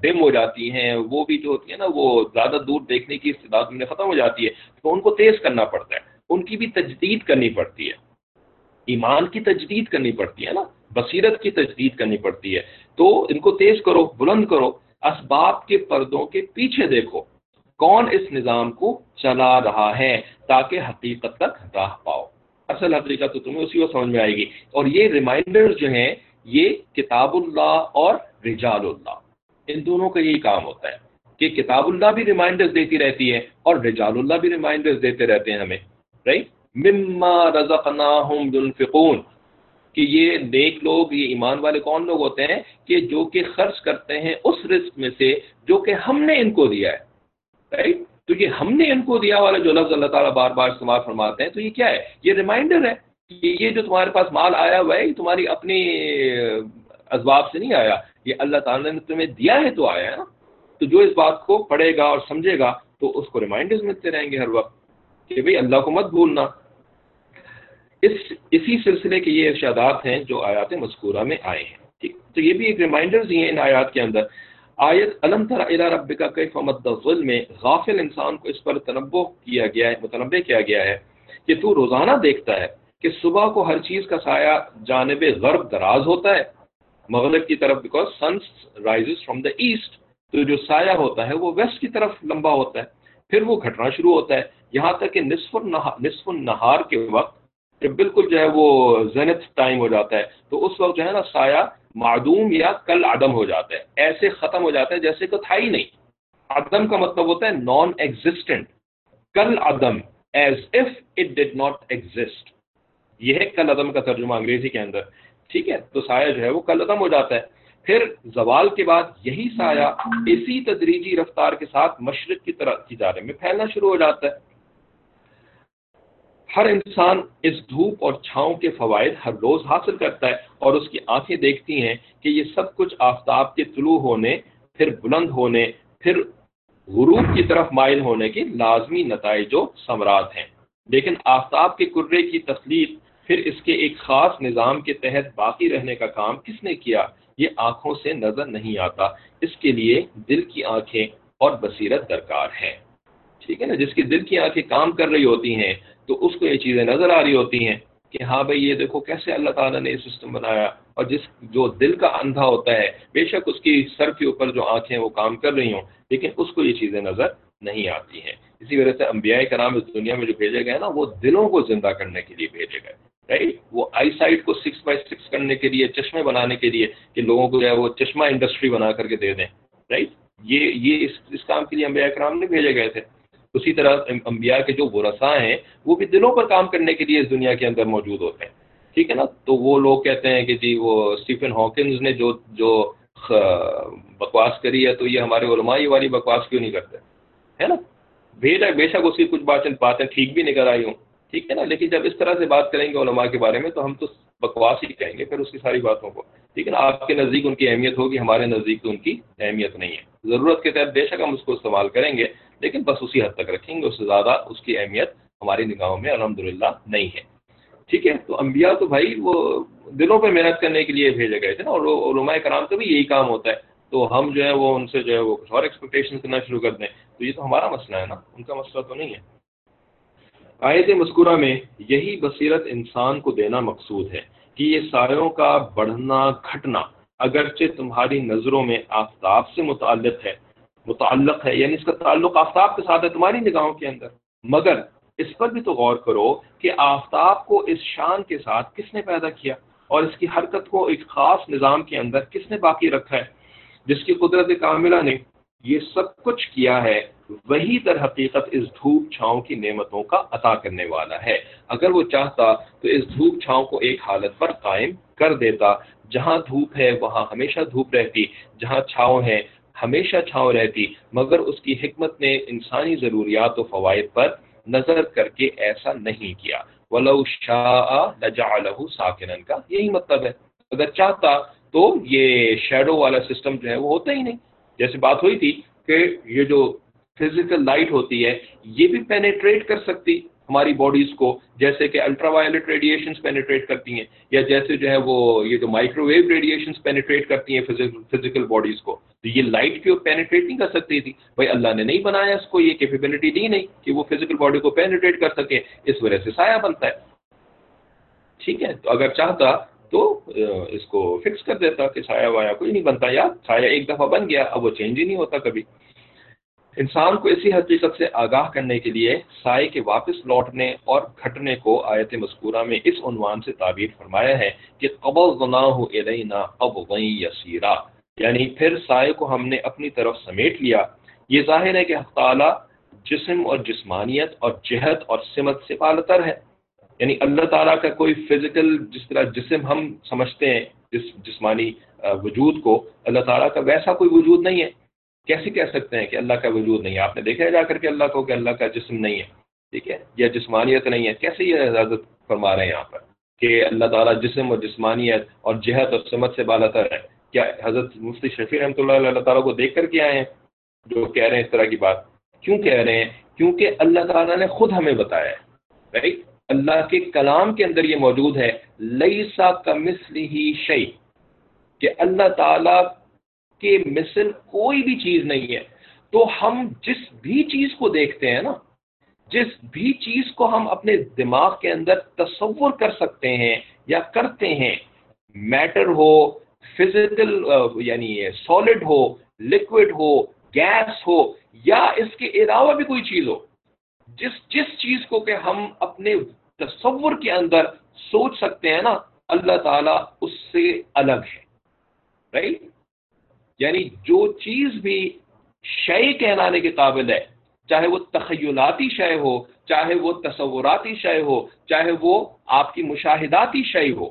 ڈم ہو جاتی ہیں۔ وہ بھی جو ہوتی ہیں نا، وہ زیادہ دور دیکھنے کی استعداد میں ختم ہو جاتی ہے۔ تو ان کو تیز کرنا پڑتا ہے۔ ان کی بھی تجدید کرنی پڑتی ہے۔ ایمان کی تجدید کرنی پڑتی ہے نا۔ بصیرت کی تجدید کرنی پڑتی ہے۔ تو ان کو تیز کرو، بلند کرو، اسباب کے پردوں کے پیچھے دیکھو۔ کون اس نظام کو چلا رہا ہے تاکہ حقیقت تک راہ پاؤ؟ اصل حقیقت تو تمہیں اسی کو سمجھ میں آئے گی۔ اور یہ ریمائنڈر جو ہیں، یہ کتاب اللہ اور رجال اللہ۔ ان دونوں کا یہی کام ہوتا ہے کہ کتاب اللہ بھی ریمائنڈرز دیتی رہتی ہے اور رجال اللہ بھی ریمائنڈرز دیتے رہتے ہیں ہمیں۔ رائٹ مما رزقناہم ينفقون۔ کہ یہ نیک لوگ، یہ ایمان والے کون لوگ ہوتے ہیں کہ جو کہ خرچ کرتے ہیں اس رزق میں سے جو کہ ہم نے ان کو دیا ہے رائٹ تو یہ ہم نے ان کو دیا والا جو لفظ اللہ تعالیٰ بار بار استعمال فرماتے ہیں، تو یہ کیا ہے؟ یہ ریمائنڈر ہے کہ یہ جو تمہارے پاس مال آیا ہوا ہے، یہ تمہاری اپنی اسباب سے نہیں آیا، یہ اللہ تعالیٰ نے تمہیں دیا ہے تو آیا ہے نا؟ تو جو اس بات کو پڑھے گا اور سمجھے گا تو اس کو ریمائنڈرز ملتے رہیں گے ہر وقت کہ بھئی اللہ کو مت بھولنا۔ اس اسی سلسلے کے یہ ارشادات ہیں جو آیات مذکورہ میں آئے ہیں، ٹھیک۔ تو یہ بھی ایک ریمائنڈرز ہی ہیں ان آیات کے اندر۔ آیت علم تر الا رب کا کیف مد میں غافل انسان کو اس پر تنبع کیا گیا ہے متنبع کیا گیا ہے کہ تو روزانہ دیکھتا ہے کہ صبح کو ہر چیز کا سایہ جانب غرب دراز ہوتا ہے۔ مغرب کی طرف because sun rises from the east تو جو سایہ ہوتا ہے وہ ویسٹ کی طرف لمبا ہوتا ہے۔ پھر وہ گھٹنا شروع ہوتا ہے۔ یہاں تک کہ نصف نصف النہار کے وقت بالکل جو ہے وہ زینت ٹائم ہو جاتا ہے۔ تو اس وقت جو ہے نا سایہ معدوم یا کل عدم ہو جاتا ہے۔ ایسے ختم ہو جاتا ہے جیسے کہ تھا ہی نہیں۔ عدم کا مطلب ہوتا ہے نان ایگزٹنٹ کل عدم as if it did not exist یہ ہے کل عدم کا ترجمہ انگریزی کے اندر۔ ٹھیک ہے؟ تو سایہ جو ہے وہ کل عدم ہو جاتا ہے۔ پھر زوال کے بعد یہی سایہ اسی تدریجی رفتار کے ساتھ مشرق کی طرح کی جانے میں پھیلنا شروع ہو جاتا ہے۔ ہر انسان اس دھوپ اور چھاؤں کے فوائد ہر روز حاصل کرتا ہے اور اس کی آنکھیں دیکھتی ہیں کہ یہ سب کچھ آفتاب کے طلوع ہونے، پھر بلند ہونے، پھر غروب کی طرف مائل ہونے کے لازمی نتائج و ثمرات ہیں۔ لیکن آفتاب کے کرے کی تخلیق، پھر اس کے ایک خاص نظام کے تحت باقی رہنے کا کام کس نے کیا؟ یہ آنکھوں سے نظر نہیں آتا۔ اس کے لیے دل کی آنکھیں اور بصیرت درکار ہے ٹھیک ہے نا؟ جس کی دل کی آنکھیں کام کر رہی ہوتی ہیں تو اس کو یہ چیزیں نظر آ رہی ہوتی ہیں کہ ہاں بھائی، یہ دیکھو کیسے اللہ تعالیٰ نے یہ سسٹم بنایا اور جس جو دل کا اندھا ہوتا ہے، بے شک اس کی سر کے اوپر جو آنکھیں وہ کام کر رہی ہوں، لیکن اس کو یہ چیزیں نظر نہیں آتی ہیں۔ اسی وجہ سے انبیاء کرام اس دنیا میں جو بھیجے گئے نا، وہ دلوں کو زندہ کرنے کے لیے بھیجے گئے۔ رائٹ وہ آئی سائٹ کو سکس بائی سکس کرنے کے لیے، چشمے بنانے کے لیے کہ لوگوں کو جو ہے وہ چشمہ انڈسٹری بنا کر کے دے دیں۔ رائٹ یہ یہ اس اس کام کے لیے انبیاء کرام نے بھیجے گئے تھے۔ اسی طرح انبیاء کے جو ورثاء ہیں، وہ بھی دلوں پر کام کرنے کے لیے اس دنیا کے اندر موجود ہوتے ہیں۔ ٹھیک ہے نا؟ تو وہ لوگ کہتے ہیں کہ جی وہ اسٹیفن ہاکنز نے جو جو بکواس کری ہے، تو یہ ہمارے علماء یہ والی بکواس کیوں نہیں کرتے؟ ہے نا؟ بے شک بے شک اس کی کچھ باتیں باتیں ٹھیک بھی نکل آئی ہوں۔ ٹھیک ہے نا؟ لیکن جب اس طرح سے بات کریں گے علماء کے بارے میں، تو ہم تو بکواس ہی کہیں گے، پھر اس کی ساری باتوں کو۔ ٹھیک ہے نا؟ آپ کے نزدیک ان کی اہمیت ہوگی، ہمارے نزدیک تو ان کی اہمیت نہیں ہے۔ ضرورت کے تحت بے شک ہم اس کو استعمال کریں گے۔ لیکن بس اسی حد تک رکھیں گے، اس سے زیادہ اس کی اہمیت ہماری نگاہوں میں الحمد نہیں ہے۔ ٹھیک ہے؟ تو انبیاء تو بھائی وہ دلوں پہ محنت کرنے کے لیے بھیجے گئے تھے نا، اور علماء کرام کا بھی یہی کام ہوتا ہے۔ تو ہم جو ہے وہ ان سے جو ہے وہ کچھ اور ایکسپیکٹیشن کرنا شروع کر دیں۔ تو یہ تو ہمارا مسئلہ ہے نا، ان کا مسئلہ تو نہیں ہے۔ آیت مذکورہ میں یہی بصیرت انسان کو دینا مقصود ہے کہ یہ سایوں کا بڑھنا، گھٹنا، اگرچہ تمہاری نظروں میں آفتاب سے متعلق ہے متعلق ہے یعنی اس کا تعلق آفتاب کے ساتھ ہے تمہاری نگاہوں کے اندر۔ مگر اس پر بھی تو غور کرو کہ آفتاب کو اس شان کے ساتھ کس نے پیدا کیا اور اس کی حرکت کو ایک خاص نظام کے اندر کس نے باقی رکھا ہے۔ جس کی قدرت کاملہ نے یہ سب کچھ کیا ہے، وہی در حقیقت اس دھوپ چھاؤں کی نعمتوں کا عطا کرنے والا ہے۔ اگر وہ چاہتا تو اس دھوپ چھاؤں کو ایک حالت پر قائم کر دیتا۔ جہاں دھوپ ہے، وہاں ہمیشہ دھوپ رہتی۔ جہاں چھاؤں ہے ہمیشہ چھاؤں رہتی، مگر اس کی حکمت نے انسانی ضروریات و فوائد پر نظر کر کے ایسا نہیں کیا۔ ولو شاہ ساکنن کا یہی مطلب ہے۔ اگر چاہتا تو یہ شیڈو والا سسٹم جو ہے وہ ہوتا ہی نہیں۔ جیسے بات ہوئی تھی کہ یہ جو فزیکل لائٹ ہوتی ہے، یہ بھی پینیٹریٹ کر سکتی۔ ہماری باڈیز کو جیسے کہ الٹرا وائلٹ ریڈیشنس پینیٹریٹ کرتی ہیں، یا جیسے جو ہے وہ یہ جو مائکرو ویو ریڈیشنس پینیٹریٹ کرتی ہیں فزیکل باڈیز کو۔ تو یہ لائٹ کی پینیٹریٹ نہیں کر سکتی تھی۔ بھائی اللہ نے نہیں بنایا اس کو، یہ کیپیبلٹی دی نہیں کہ وہ فزیکل باڈی کو پینیٹریٹ کر سکے۔ اس وجہ سے سایہ بنتا ہے۔ ٹھیک ہے، تو اگر چاہتا تو اس کو فکس کر دیتا کہ سایہ وایا کوئی نہیں بنتا۔ یا سایہ ایک دفعہ بن گیا، اب وہ چینج ہی نہیں ہوتا کبھی۔ انسان کو اسی حقیقت سے آگاہ کرنے کے لیے سائے کے واپس لوٹنے اور گھٹنے کو آیت مذکورہ میں اس عنوان سے تعبیر فرمایا ہے کہ قبل اب یسیرا۔ یعنی پھر سائے کو ہم نے اپنی طرف سمیٹ لیا۔ یہ ظاہر ہے کہ حق تعالیٰ جسم اور جسمانیت اور جہت اور سمت سے بالتر ہے۔ یعنی اللہ تعالیٰ کا کوئی فزیکل جس طرح جسم ہم سمجھتے ہیں، جس جسمانی وجود کو، اللہ تعالیٰ کا ویسا کوئی وجود نہیں ہے۔ کیسے کہہ سکتے ہیں کہ اللہ کا وجود نہیں ہے؟ آپ نے دیکھا ہے جا کر کے اللہ کو کہ اللہ کا جسم نہیں ہے، ٹھیک ہے؟ یا جسمانیت نہیں ہے۔ کیسے یہ حضرت فرما رہے ہیں یہاں پر کہ اللہ تعالیٰ جسم اور جسمانیت اور جہت اور سمت سے بالا تر ہے؟ کیا حضرت مفتی شفیع رحمۃ اللہ اللہ تعالیٰ کو دیکھ کر کے آئے ہیں جو کہہ رہے ہیں اس طرح کی بات؟ کیوں کہہ رہے ہیں؟ کیونکہ اللہ تعالیٰ نے خود ہمیں بتایا ہے رائٹ اللہ کے کلام کے اندر یہ موجود ہے لئی سا کا ہی شعی کہ اللہ تعالیٰ کے مثل کوئی بھی چیز نہیں ہے۔ تو ہم جس بھی چیز کو دیکھتے ہیں نا، جس بھی چیز کو ہم اپنے دماغ کے اندر تصور کر سکتے ہیں یا کرتے ہیں میٹر ہو فزیکل یعنی سالڈ ہو لکوڈ ہو گیس ہو، یا اس کے علاوہ بھی کوئی چیز ہو، جس جس چیز کو کہ ہم اپنے تصور کے اندر سوچ سکتے ہیں نا، اللہ تعالیٰ اس سے الگ ہے۔ رائٹ یعنی جو چیز بھی شے کہلانے کے قابل ہے، چاہے وہ تخیلاتی شے ہو، چاہے وہ تصوراتی شے ہو، چاہے وہ آپ کی مشاہداتی شے ہو،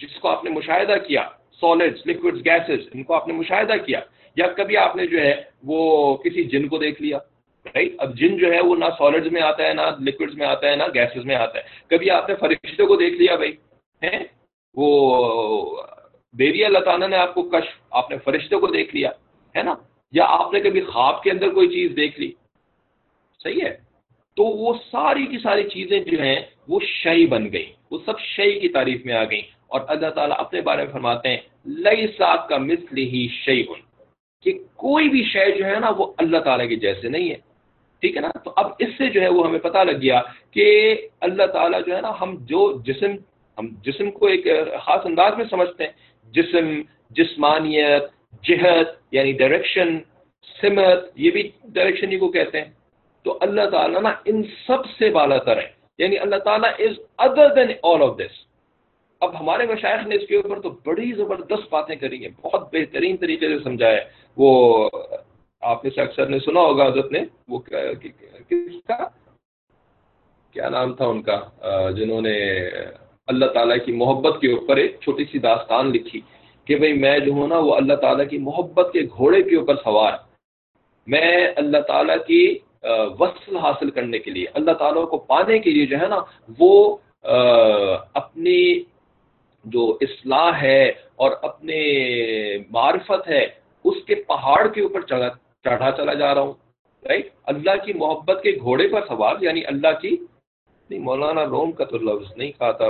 جس کو آپ نے مشاہدہ کیا سالڈ لکوڈ گیسز ان کو آپ نے مشاہدہ کیا، یا کبھی آپ نے جو ہے وہ کسی جن کو دیکھ لیا رائٹ اب جن جو ہے وہ نہ سالڈ میں آتا ہے، نہ لکوڈز میں آتا ہے، نہ گیسز میں آتا ہے۔ کبھی آپ نے فرشتے کو دیکھ لیا بھائی، ہیں؟ وہ دے دیا، اللہ تعالیٰ نے آپ کو کش آپ نے فرشتے کو دیکھ لیا، ہے نا؟ یا آپ نے کبھی خواب کے اندر کوئی چیز دیکھ لی؟ صحیح ہے؟ تو وہ ساری کی ساری چیزیں جو ہیں، وہ شعی بن گئی وہ سب شعی کی تعریف میں آ گئیں۔ اور اللہ تعالیٰ اپنے بارے میں فرماتے ہیں لئی ساک کا مثل ہی شعی کہ کوئی بھی شے جو ہے نا، وہ اللہ تعالیٰ کے جیسے نہیں ہے۔ ٹھیک ہے نا؟ تو اب اس سے جو ہے، وہ ہمیں پتہ لگ گیا کہ اللہ تعالیٰ جو ہے نا، ہم جو جسم، ہم جسم کو ایک خاص انداز میں سمجھتے ہیں جسم، جسمانیت، جہت یعنی ڈائریکشن سمت، یہ بھی ڈائریکشن ہی کو کہتے ہیں۔ تو اللہ تعالیٰ نا ان سب سے بالا تر ہے۔ یعنی اللہ تعالیٰ is other then all of this اب ہمارے مشاعر نے اس کے اوپر تو بڑی زبردست باتیں کری ہیں۔ بہت بہترین طریقے سے سمجھایا ہے۔ وہ آپ نے سے اکثر نے سنا ہوگا حضرت نے۔ وہ کس کا؟ کیا نام تھا ان کا؟ جنہوں نے اللہ تعالیٰ کی محبت کے اوپر ایک چھوٹی سی داستان لکھی کہ بھئی میں جو ہوں نا وہ اللہ تعالیٰ کی محبت کے گھوڑے کے اوپر سوار میں اللہ تعالیٰ کی وصل حاصل کرنے کے لیے، اللہ تعالیٰ کو پانے کے لیے جو ہے نا وہ اپنی جو اصلاح ہے اور اپنے معرفت ہے، اس کے پہاڑ کے اوپر چڑھا چلا جا رہا ہوں۔ رائٹ اللہ کی محبت کے گھوڑے پر سوار یعنی اللہ کی نہیں، مولانا روم کا تو لفظ نہیں کہا تھا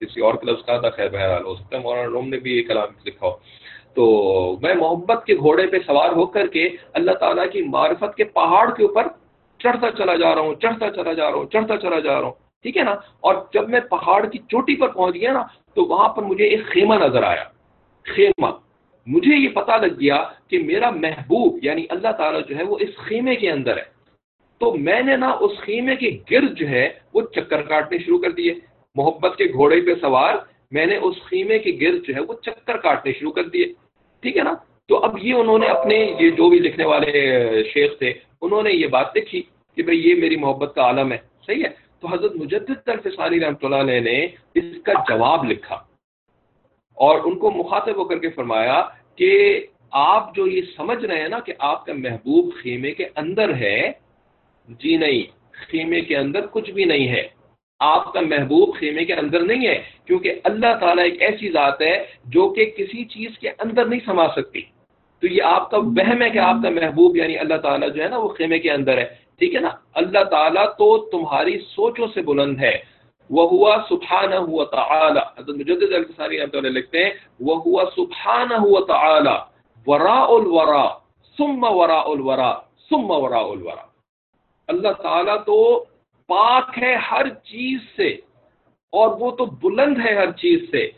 کسی اور کا لفظ کہا تھا، خیر بہرحال ہو سکتا ہے، مولانا روم نے بھی یہ کلام لکھا ہو۔ تو میں محبت کے گھوڑے پہ سوار ہو کر کے اللہ تعالیٰ کی معرفت کے پہاڑ کے اوپر چڑھتا چلا جا رہا ہوں، چڑھتا چلا جا رہا ہوں، چڑھتا چلا جا رہا ہوں، ٹھیک ہے نا؟ اور جب میں پہاڑ کی چوٹی پر پہنچ گیا نا، تو وہاں پر مجھے ایک خیمہ نظر آیا۔ خیمہ۔ مجھے یہ پتا لگ گیا کہ میرا محبوب یعنی اللہ تعالیٰ جو ہے، وہ اس خیمے کے اندر ہے۔ تو میں نے نا اس خیمے کے گرد جو ہے وہ چکر کاٹنے شروع کر دیے محبت کے گھوڑے پہ سوار میں نے اس خیمے کے گرد جو ہے وہ چکر کاٹنے شروع کر دیے ٹھیک ہے نا؟ تو اب یہ انہوں نے اپنے یہ جو بھی لکھنے والے شیخ تھے، انہوں نے یہ بات لکھی کہ بھئی یہ میری محبت کا عالم ہے۔ صحیح ہے؟ تو حضرت مجدد طرف رحمۃ اللہ علیہ نے اس کا جواب لکھا۔ اور ان کو مخاطب ہو کر کے فرمایا کہ آپ جو یہ سمجھ رہے ہیں نا کہ آپ کا محبوب خیمے کے اندر ہے جی نہیں، خیمے کے اندر کچھ بھی نہیں ہے۔ آپ کا محبوب خیمے کے اندر نہیں ہے، کیونکہ اللہ تعالیٰ ایک ایسی ذات ہے جو کہ کسی چیز کے اندر نہیں سما سکتی۔ تو یہ آپ کا وہم ہے کہ آپ کا محبوب یعنی اللہ تعالیٰ جو ہے نا وہ خیمے کے اندر ہے۔ ٹھیک ہے نا؟ اللہ تعالیٰ تو تمہاری سوچوں سے بلند ہے۔ وہ ہوا سبحانہ ہوا تعالی۔ حضرت مجدد علیہ لکھتے ہیں وہ ہوا سبحانہ ہوا تعالی۔ ورا الورا، ثم ورا الورا، ثم ورا الورا۔ اللہ تعالیٰ تو پاک ہے ہر چیز سے اور وہ تو بلند ہے ہر چیز سے،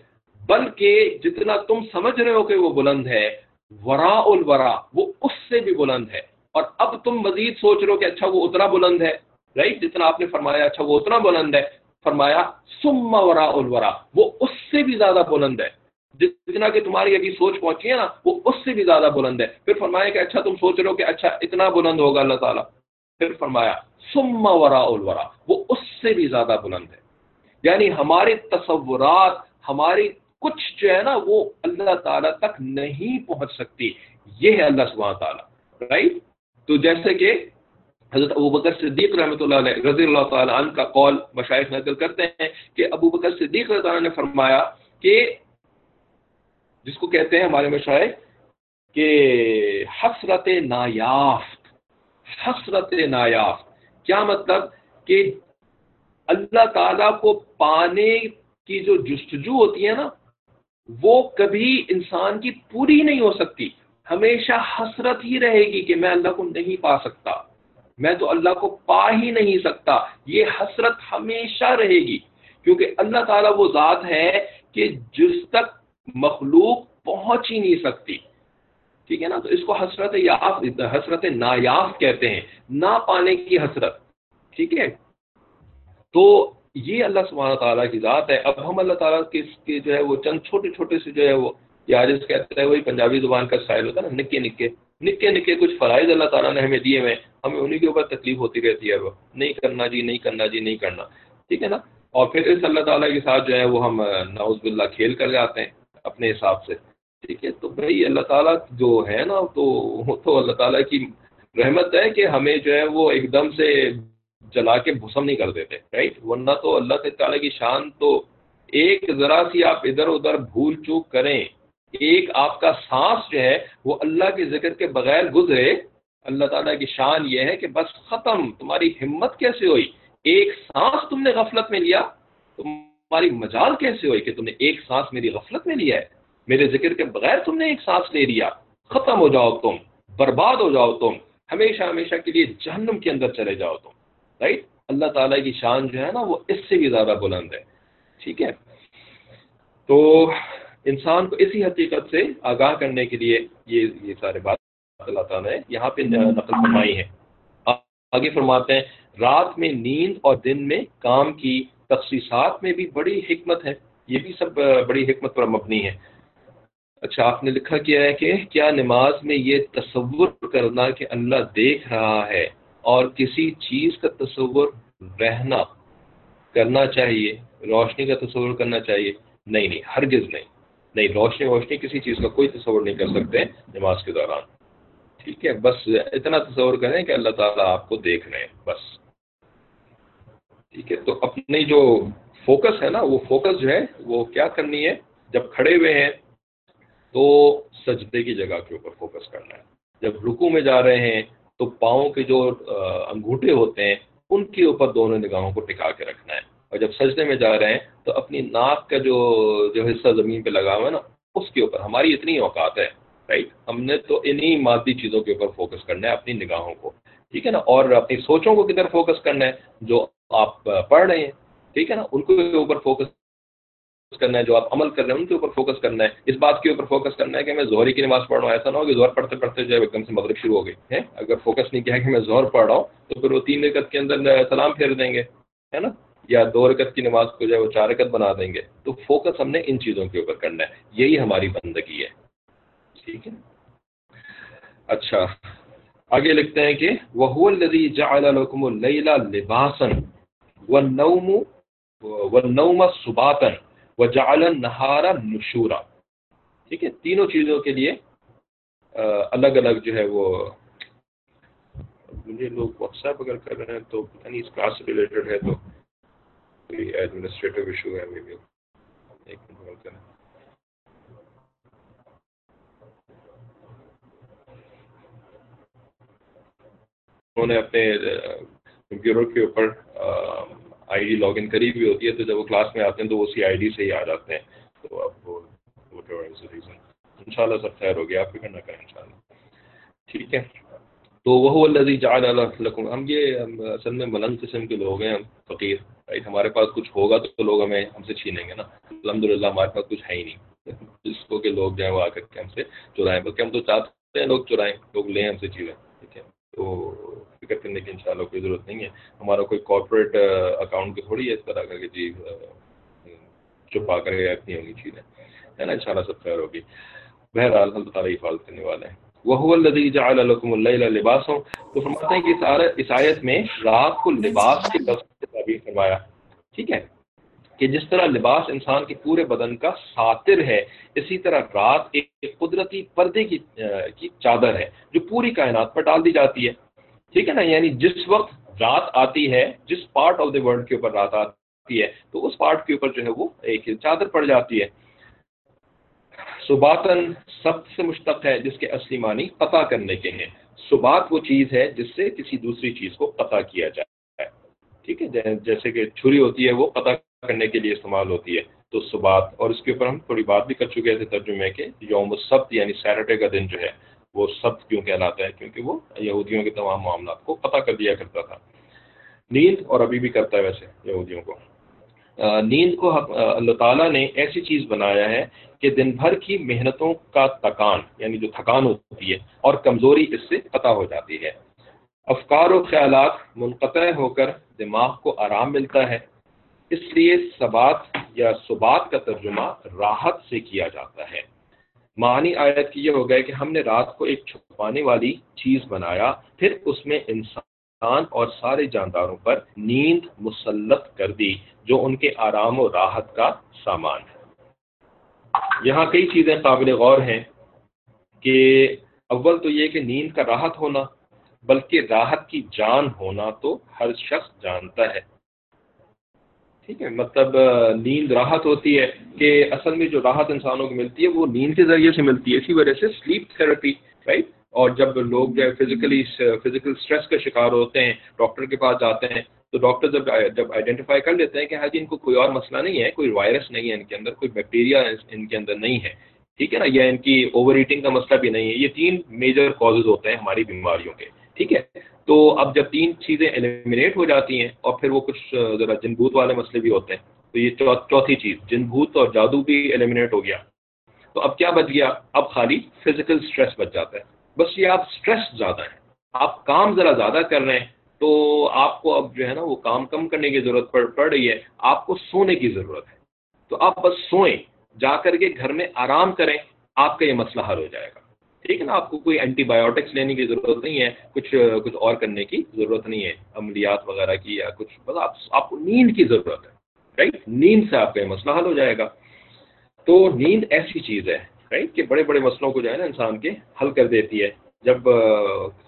بلکہ جتنا تم سمجھ رہے ہو کہ وہ بلند ہے ورا الورا وہ اس سے بھی بلند ہے۔ اور اب تم مزید سوچ رہے ہو کہ اچھا وہ اتنا بلند ہے رائٹ جتنا آپ نے فرمایا اچھا وہ اتنا بلند ہے۔ فرمایا سما ورا الورا وہ اس سے بھی زیادہ بلند ہے۔ جتنا کہ تمہاری ابھی سوچ پہنچی ہے نا، وہ اس سے بھی زیادہ بلند ہے۔ پھر فرمایا کہ اچھا تم سوچ رہے ہو کہ اچھا اتنا بلند ہوگا اللہ تعالیٰ۔ پھر فرمایا سما ورا الورا، وہ اس سے بھی زیادہ بلند ہے۔ یعنی ہمارے تصورات، ہماری کچھ جو ہے نا، وہ اللہ تعالیٰ تک نہیں پہنچ سکتی۔ یہ ہے اللہ سبحانہ تعالیٰ رائٹ تو جیسے کہ حضرت ابو بکر صدیق رحمۃ اللہ علیہ رضی اللہ تعالیٰ عنہ کا قول مشاہد نقل کرتے ہیں کہ ابو بکر صدیق رضی اللہ نے فرمایا کہ، جس کو کہتے ہیں ہمارے مشاہد، کہ حسرت نایافت حسرت نایافت کیا مطلب کہ اللہ تعالیٰ کو پانے کی جو جستجو ہوتی ہے نا، وہ کبھی انسان کی پوری نہیں ہو سکتی۔ ہمیشہ حسرت ہی رہے گی کہ میں اللہ کو نہیں پا سکتا۔ میں تو اللہ کو پا ہی نہیں سکتا۔ یہ حسرت ہمیشہ رہے گی۔ کیونکہ اللہ تعالیٰ وہ ذات ہے کہ جس تک مخلوق پہنچ ہی نہیں سکتی۔ ٹھیک ہے نا؟ تو اس کو حسرت یاف حسرت نایاف کہتے ہیں۔ نہ پانے کی حسرت، ٹھیک ہے؟ تو یہ اللہ سبحانہ تعالیٰ کی ذات ہے۔ اب ہم اللہ تعالیٰ کے جو ہے وہ چند چھوٹے چھوٹے سے جو ہے وہ یا جس کہتے ہیں، وہی پنجابی زبان کا سائل ہوتا ہے نا، نکے نکے۔ نکے نکے کچھ فرائض اللہ تعالیٰ نے ہمیں دیے ہوئے ہمیں انہیں کے اوپر تکلیف ہوتی رہتی ہے وہ نہیں کرنا جی نہیں کرنا جی نہیں کرنا۔ ٹھیک ہے نا؟ اور پھر اس اللہ تعالیٰ کے ساتھ جو ہے وہ ہم ناؤز باللہ کھیل کر جاتے ہیں اپنے حساب سے۔ ٹھیک ہے، تو بھائی اللہ تعالیٰ جو ہے نا، تو وہ تو اللہ تعالیٰ کی رحمت ہے کہ ہمیں جو ہے وہ ایک دم سے جلا کے بھسم نہیں کر دیتے رائٹ ورنہ تو اللہ تعالیٰ کی شان تو ایک ذرا سی آپ ادھر ادھر بھول چوک کریں، ایک آپ کا سانس جو ہے وہ اللہ کے ذکر کے بغیر گزرے۔ اللہ تعالیٰ کی شان یہ ہے کہ بس ختم، تمہاری ہمت کیسے ہوئی؟ ایک سانس تم نے غفلت میں لیا۔ تمہاری مجال کیسے ہوئی کہ تم نے ایک سانس میری غفلت میں لیا ہے؟ میرے ذکر کے بغیر تم نے ایک سانس لے لیا۔ ختم ہو جاؤ تم، برباد ہو جاؤ تم۔ ہمیشہ ہمیشہ کے لیے جہنم کے اندر چلے جاؤ تم۔ رائٹ اللہ تعالیٰ کی شان جو ہے نا، وہ اس سے بھی زیادہ بلند ہے۔ ٹھیک ہے؟ تو انسان کو اسی حقیقت سے آگاہ کرنے کے لیے یہ یہ سارے بات اللہ تعالیٰ نے یہاں پہ نقل فرمائی ہے۔ آگے فرماتے ہیں، رات میں نیند اور دن میں کام کی تخصیصات میں بھی بڑی حکمت ہے۔ یہ بھی سب بڑی حکمت پر مبنی ہے۔ اچھا آپ نے لکھا کیا ہے کہ کیا نماز میں یہ تصور کرنا کہ اللہ دیکھ رہا ہے اور کسی چیز کا تصور رہنا کرنا چاہیے، روشنی کا تصور کرنا چاہیے؟ نہیں نہیں، ہرگز نہیں۔ نہیں، روشنی روشنی کسی چیز کا کوئی تصور نہیں کر سکتے نماز کے دوران۔ ٹھیک ہے، بس اتنا تصور کریں کہ اللہ تعالیٰ آپ کو دیکھ رہے ہیں، بس۔ ٹھیک ہے، تو اپنی جو فوکس ہے نا، وہ فوکس جو ہے، وہ کیا کرنی ہے؟ جب کھڑے ہوئے ہیں تو سجدے کی جگہ کے اوپر فوکس کرنا ہے۔ جب رکو میں جا رہے ہیں تو پاؤں کے جو انگوٹھے ہوتے ہیں، ان کے اوپر دونوں نگاہوں کو ٹکا کے رکھنا ہے۔ اور جب سجدے میں جا رہے ہیں تو اپنی ناک کا جو جو حصہ زمین پہ لگا ہوا ہے نا، اس کے اوپر۔ ہماری اتنی اوقات ہے رائٹ ہم نے تو انہی مادی چیزوں کے اوپر فوکس کرنا ہے، اپنی نگاہوں کو۔ ٹھیک ہے نا؟ اور اپنی سوچوں کو کدھر فوکس کرنا ہے، جو آپ پڑھ رہے ہیں۔ ٹھیک ہے نا؟ ان کے اوپر فوکس کرنا ہے، جو آپ عمل کر رہے ہیں، ان کے اوپر فوکس کرنا ہے۔ اس بات کے اوپر فوکس کرنا ہے کہ میں زہری کی نماز پڑھ رہا ہوں، ایسا نہ ہو کہ زہر پڑھتے پڑھتے جو ہے ایک دم سے مغرب شروع ہو گئی ہے اگر فوکس نہیں کیا کہ میں زہر پڑھ رہا ہوں، تو پھر وہ تین رکت کے اندر سلام پھیر دیں گے، ہے نا؟ یا دو رکت کی نماز کو جو ہے وہ چار رکت بنا دیں گے۔ تو فوکس ہم نے ان چیزوں کے اوپر کرنا ہے۔ یہی ہماری بندگی ہے۔ ٹھیک ہے؟ اچھا۔ آگے لکھتے ہیں کہ وہ لباسن و نوم و نوم سباتن و جعل نہارا نشورا۔ ٹھیک ہے؟ تینوں چیزوں کے لیے الگ الگ جو ہے وہ، مجھے لوگ واٹس ایپ اگر کر رہے ہیں تو پتہ نہیں اس کلاس سے ریلیٹڈ ہے تو کوئی ایڈمنسٹریٹو ایشو ہے بھی ایک منٹ کریں۔ انہوں نے اپنے کمپیوٹر کے اوپر آئی ڈی لاگ ان کری ہوئی ہوتی ہے، تو جب وہ کلاس میں آتے ہیں تو اسی آئی ڈی سے ہی آ جاتے ہیں۔ تو اب وہ ریزن ان شاء اللہ سب خیر ہو گیا آپ فکر نہ کریں ان شاء اللہ ٹھیک ہے۔ تو وہ الزی جعل لکم، ہم یہ اصل میں ملنگ قسم کے لوگ ہیں، ہم فقیر رائٹ ہمارے پاس کچھ ہوگا تو لوگ ہمیں، ہم سے چھینیں گے نا۔ الحمد للہ ہمارے پاس کچھ ہے ہی نہیں۔ جس کو کہ لوگ جو وہ آ کر کے ہم سے چرائیں، بلکہ ہم تو چاہتے ہیں لوگ چرائیں، لوگ لیں ہم سے چیزیں، ٹھیک ہے۔ تو فکر کرنے کی ان شاء اللہ کوئی ضرورت نہیں ہے۔ ہمارا کوئی کارپوریٹ اکاؤنٹ کی تھوڑی ہے اس طرح کر کے جی چھپا کر کے رکھنی ہونی چیزیں ہے۔ نا؟ ان شاء اللہ سب خیر ہوگی۔ بہرحال اللہ تعالیٰ حفاظت کرنے والے ہیں۔ وہ الدی جعل لکم اللیل لباس ہوں تو فرماتے ہیں کہ اس آیت میں رات کو لباس کے لفظ تعبیر فرمایا۔ ٹھیک ہے؟ کہ جس طرح لباس انسان کے پورے بدن کا ساتر ہے، اسی طرح رات ایک قدرتی پردے کی کی چادر ہے جو پوری کائنات پر ڈال دی جاتی ہے۔ ٹھیک ہے نا؟ یعنی جس وقت رات آتی ہے، جس پارٹ آف دا ورلڈ کے اوپر رات آتی ہے، تو اس پارٹ کے اوپر جو ہے وہ ایک چادر پڑ جاتی ہے۔ سباتن سب سے مشتق ہے، جس کے اصلی معنی قطع کرنے کے ہیں۔ سبات وہ چیز ہے جس سے کسی دوسری چیز کو قطع کیا جائے۔ ٹھیک ہے؟ جیسے کہ چھری ہوتی ہے، وہ قطع کرنے کے لیے استعمال ہوتی ہے۔ تو سبات اور اس کے اوپر ہم تھوڑی بات بھی کر چکے تھے ترجمے کے۔ یوم سبت یعنی سیٹرڈے کا دن جو ہے، وہ سبت کیوں کہلاتا ہے؟ کیونکہ وہ یہودیوں کے تمام معاملات کو قطع کر دیا کرتا تھا۔ نیند، اور ابھی بھی کرتا ہے ویسے یہودیوں کو۔ نیند کو اللہ تعالیٰ نے ایسی چیز بنایا ہے کہ دن بھر کی محنتوں کا تکان یعنی جو تھکان ہوتی ہے، اور کمزوری اس سے قطع ہو جاتی ہے۔ افکار و خیالات منقطع ہو کر دماغ کو آرام ملتا ہے۔ اس لیے سبات یا سبات کا ترجمہ راحت سے کیا جاتا ہے۔ معنی آیت کی یہ ہو گئے کہ ہم نے رات کو ایک چھپانے والی چیز بنایا، پھر اس میں انسان اور سارے جانداروں پر نیند مسلط کر دی، جو ان کے آرام و راحت کا سامان ہے۔ یہاں کئی چیزیں قابل غور ہیں کہ اول تو یہ کہ نیند کا راحت ہونا، بلکہ راحت کی جان ہونا تو ہر شخص جانتا ہے۔ ٹھیک ہے مطلب نیند راحت ہوتی ہے کہ اصل میں جو راحت انسانوں کو ملتی ہے، وہ نیند کے ذریعے سے ملتی ہے، اسی وجہ سے سلیپ تھراپی رائٹ اور جب لوگ جو ہے فزیکلی فزیکل اسٹریس کا شکار ہوتے ہیں ڈاکٹر کے پاس جاتے ہیں، تو ڈاکٹر جب جب آئیڈینٹیفائی کر لیتے ہیں کہ ہاں جی ان کو کوئی اور مسئلہ نہیں ہے، کوئی وائرس نہیں ہے ان کے اندر، کوئی بیکٹیریا ان کے اندر نہیں ہے، ٹھیک ہے نا؟ یا ان کی اوور ایٹنگ کا مسئلہ بھی نہیں ہے، یہ تین میجر کازز ہوتے ہیں ہماری بیماریوں کے، ٹھیک ہے؟ تو اب جب تین چیزیں ایلیمنیٹ ہو جاتی ہیں اور پھر وہ کچھ ذرا جن بھوت والے مسئلے بھی ہوتے ہیں، تو یہ چوتھی چیز، جن بھوت اور جادو بھی ایلیمنیٹ ہو گیا۔ تو اب کیا بچ گیا؟ اب خالی فزیکل اسٹریس بچ جاتا ہے۔ بس یہ آپ اسٹریس زیادہ ہیں، آپ کام ذرا زیادہ کر رہے ہیں، تو آپ کو اب جو ہے نا وہ کام کم کرنے کی ضرورت پڑ پڑ رہی ہے، آپ کو سونے کی ضرورت ہے۔ تو آپ بس سوئیں، جا کر کے گھر میں آرام کریں، آپ کا یہ مسئلہ حل ہو جائے گا۔ ٹھیک ہے نا، آپ کو کوئی اینٹی بایوٹکس لینے کی ضرورت نہیں ہے، کچھ کچھ اور کرنے کی ضرورت نہیں ہے، عملیات وغیرہ کی یا کچھ، بس آپ آپ کو نیند کی ضرورت ہے رائٹ نیند سے آپ کا یہ مسئلہ حل ہو جائے گا۔ تو نیند ایسی چیز ہے رائٹ کہ بڑے بڑے مسئلوں کو جو ہے نا انسان کے حل کر دیتی ہے۔ جب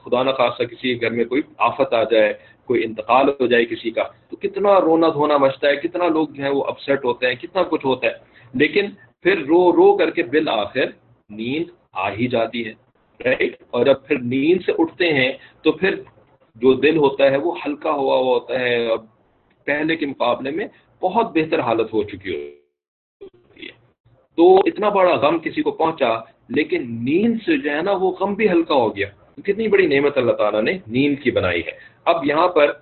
خدا نہ خاصہ کسی گھر میں کوئی آفت آ جائے، کوئی انتقال ہو جائے کسی کا، تو کتنا رونا دھونا مچتا ہے، کتنا لوگ جو ہیں وہ اپسیٹ ہوتے ہیں، کتنا کچھ ہوتا ہے۔ لیکن پھر رو رو کر کے بالآخر نیند آ ہی جاتی ہے رائٹ اور جب پھر نیند سے اٹھتے ہیں تو پھر جو دل ہوتا ہے وہ ہلکا ہوا ہوا ہوتا ہے اور پہلے کے مقابلے میں بہت بہتر حالت ہو چکی ہوتی ہے۔ تو اتنا بڑا غم کسی کو پہنچا، لیکن نیند سے جو ہے نا وہ غم بھی ہلکا ہو گیا۔ کتنی بڑی نعمت اللہ تعالیٰ نے نیند کی بنائی ہے۔ اب یہاں پر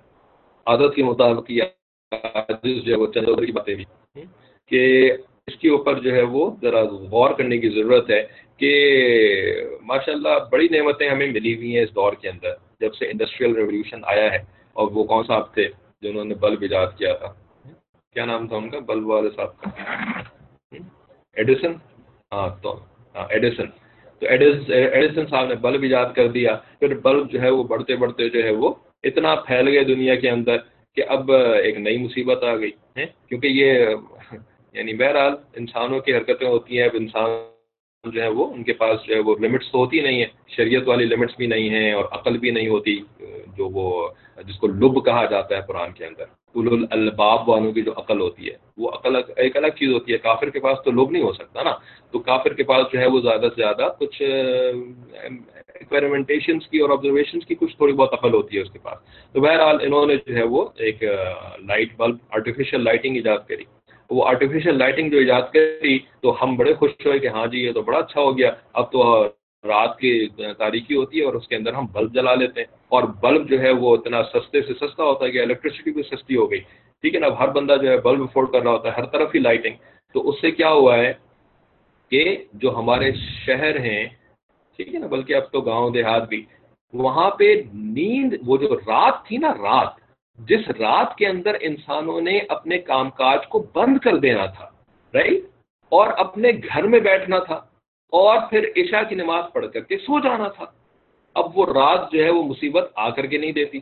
عادت کے مطابق جو ہے وہ چند کی باتیں بھی کہ اس کے اوپر جو ہے وہ ذرا غور کرنے کی ضرورت ہے کہ ماشاء اللہ بڑی نعمتیں ہمیں ملی ہوئی ہیں اس دور کے اندر، جب سے انڈسٹریل ریولیوشن آیا ہے، اور وہ کون صاحب تھے جنہوں نے بلب ایجاد کیا تھا؟ کیا نام تھا ان کا؟ بلب والے صاحب کا۔ ایڈیسن؟ ہاں تو ہاں، ایڈیسن۔ تو ایڈیسن صاحب نے بلب ایجاد کر دیا، پھر بلب جو ہے وہ بڑھتے بڑھتے جو ہے وہ اتنا پھیل گئے دنیا کے اندر کہ اب ایک نئی مصیبت آ گئی ہے کیونکہ یہ یعنی بہرحال انسانوں کی حرکتیں ہوتی ہیں، اب انسان جو ہے وہ، ان کے پاس جو ہے وہ لمٹس تو ہوتی نہیں ہے شریعت والی لمٹس بھی نہیں ہیں اور عقل بھی نہیں ہوتی، جو وہ، جس کو لب کہا جاتا ہے قرآن کے اندر۔ اول الباب والوں کی جو عقل ہوتی ہے، وہ عقل، ایک الگ چیز ہوتی ہے۔ کافر کے پاس تو لب نہیں ہو سکتا نا۔ تو کافر کے پاس جو ہے وہ زیادہ سے زیادہ کچھ ایکسپیریمنٹیشنس کی اور آبزرویشنس کی کچھ تھوڑی بہت عقل ہوتی ہے اس کے پاس۔ تو بہرحال انہوں نے جو ہے وہ ایک لائٹ بلب آرٹیفیشیل لائٹنگ ایجاد کری۔ وہ آرٹیفیشیل لائٹنگ جو ایجاد کری تو ہم بڑے خوش ہوئے کہ ہاں جی یہ تو بڑا اچھا ہو گیا۔ اب تو رات کی تاریخی ہوتی ہے اور اس کے اندر ہم بلب جلا لیتے ہیں۔ اور بلب جو ہے وہ اتنا سستے سے سستا ہوتا ہے کہ الیکٹریسٹی بھی سستی ہو گئی۔ ٹھیک ہے نا؟ اب ہر بندہ جو ہے بلب افورڈ کر رہا ہوتا ہے، ہر طرف ہی لائٹنگ تو اس سے کیا ہوا ہے کہ جو ہمارے شہر ہیں، ٹھیک ہے نا؟ بلکہ اب تو گاؤں دیہات بھی، وہاں پہ نیند، وہ جو رات تھی نا، رات جس رات کے اندر انسانوں نے اپنے کام کاج کو بند کر دینا تھا رائٹ اور اپنے گھر میں بیٹھنا تھا، اور پھر عشاء کی نماز پڑھ کر کے سو جانا تھا۔ اب وہ رات جو ہے وہ مصیبت آ کر کے نہیں دیتی،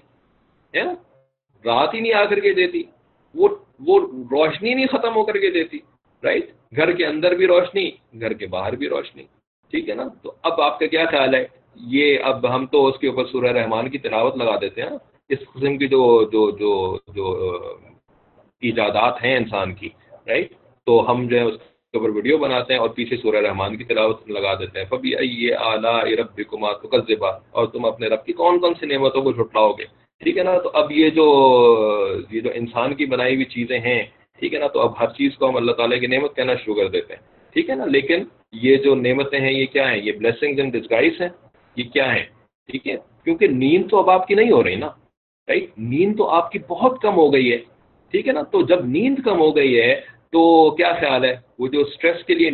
ہے نا؟ رات ہی نہیں آ کر کے دیتی، وہ وہ روشنی نہیں ختم ہو کر کے دیتی رائٹ گھر کے اندر بھی روشنی، گھر کے باہر بھی روشنی، ٹھیک ہے نا؟ تو اب آپ کا کیا خیال ہے؟ یہ اب ہم تو اس کے اوپر سورہ رحمان کی تلاوت لگا دیتے ہیں اس قسم کی جو جو جو جو ایجادات ہیں انسان کی رائٹ تو ہم جو ہے اس کے اوپر ویڈیو بناتے ہیں اور پیچھے سورہ رحمان کی تلاوت لگا دیتے ہیں۔ کبھی یہ اعلیٰ رب کما تو اور تم اپنے رب کی کون کون سی نعمتوں کو جھٹلاؤ گے ٹھیک ہے نا؟ تو اب یہ جو یہ جو انسان کی بنائی ہوئی چیزیں ہیں، ٹھیک ہے نا؟ تو اب ہر چیز کو ہم اللہ تعالیٰ کی نعمت کہنا شروع کر دیتے ہیں۔ ٹھیک ہے نا؟ لیکن یہ جو نعمتیں ہیں، یہ کیا ہیں؟ یہ بلیسنگ اینڈ ڈسگائز ہیں۔ یہ کیا ہیں؟ ٹھیک ہے؟ کیونکہ نیند تو اب آپ کی نہیں ہو رہی نا۔ رائٹ نیند تو آپ کی بہت کم ہو گئی ہے، ٹھیک ہے نا؟ تو جب نیند کم ہو گئی ہے، تو کیا خیال ہے؟ وہ جو اسٹریس کے لیے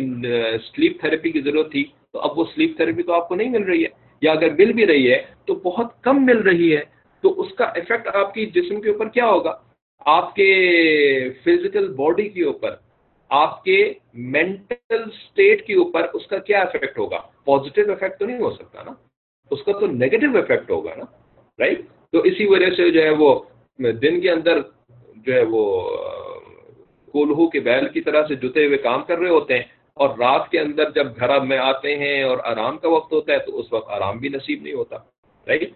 سلیپ تھراپی کی ضرورت تھی، تو اب وہ سلیپ تھراپی تو آپ کو نہیں مل رہی ہے۔ یا اگر مل بھی رہی ہے، تو بہت کم مل رہی ہے۔ تو اس کا افیکٹ آپ کی جسم کے اوپر کیا ہوگا؟ آپ کے فزیکل باڈی کے اوپر، آپ کے مینٹل اسٹیٹ کے اوپر اس کا کیا افیکٹ ہوگا؟ پازیٹیو افیکٹ تو نہیں ہو سکتا نا۔ اس کا تو نیگیٹو افیکٹ ہوگا نا رائٹ تو اسی وجہ سے جو ہے وہ دن کے اندر جو ہے وہ، کولہو کے بیل کی طرح سے جتے ہوئے کام کر رہے ہوتے ہیں اور رات کے اندر جب گھر میں آتے ہیں اور آرام کا وقت ہوتا ہے تو اس وقت آرام بھی نصیب نہیں ہوتا رائٹ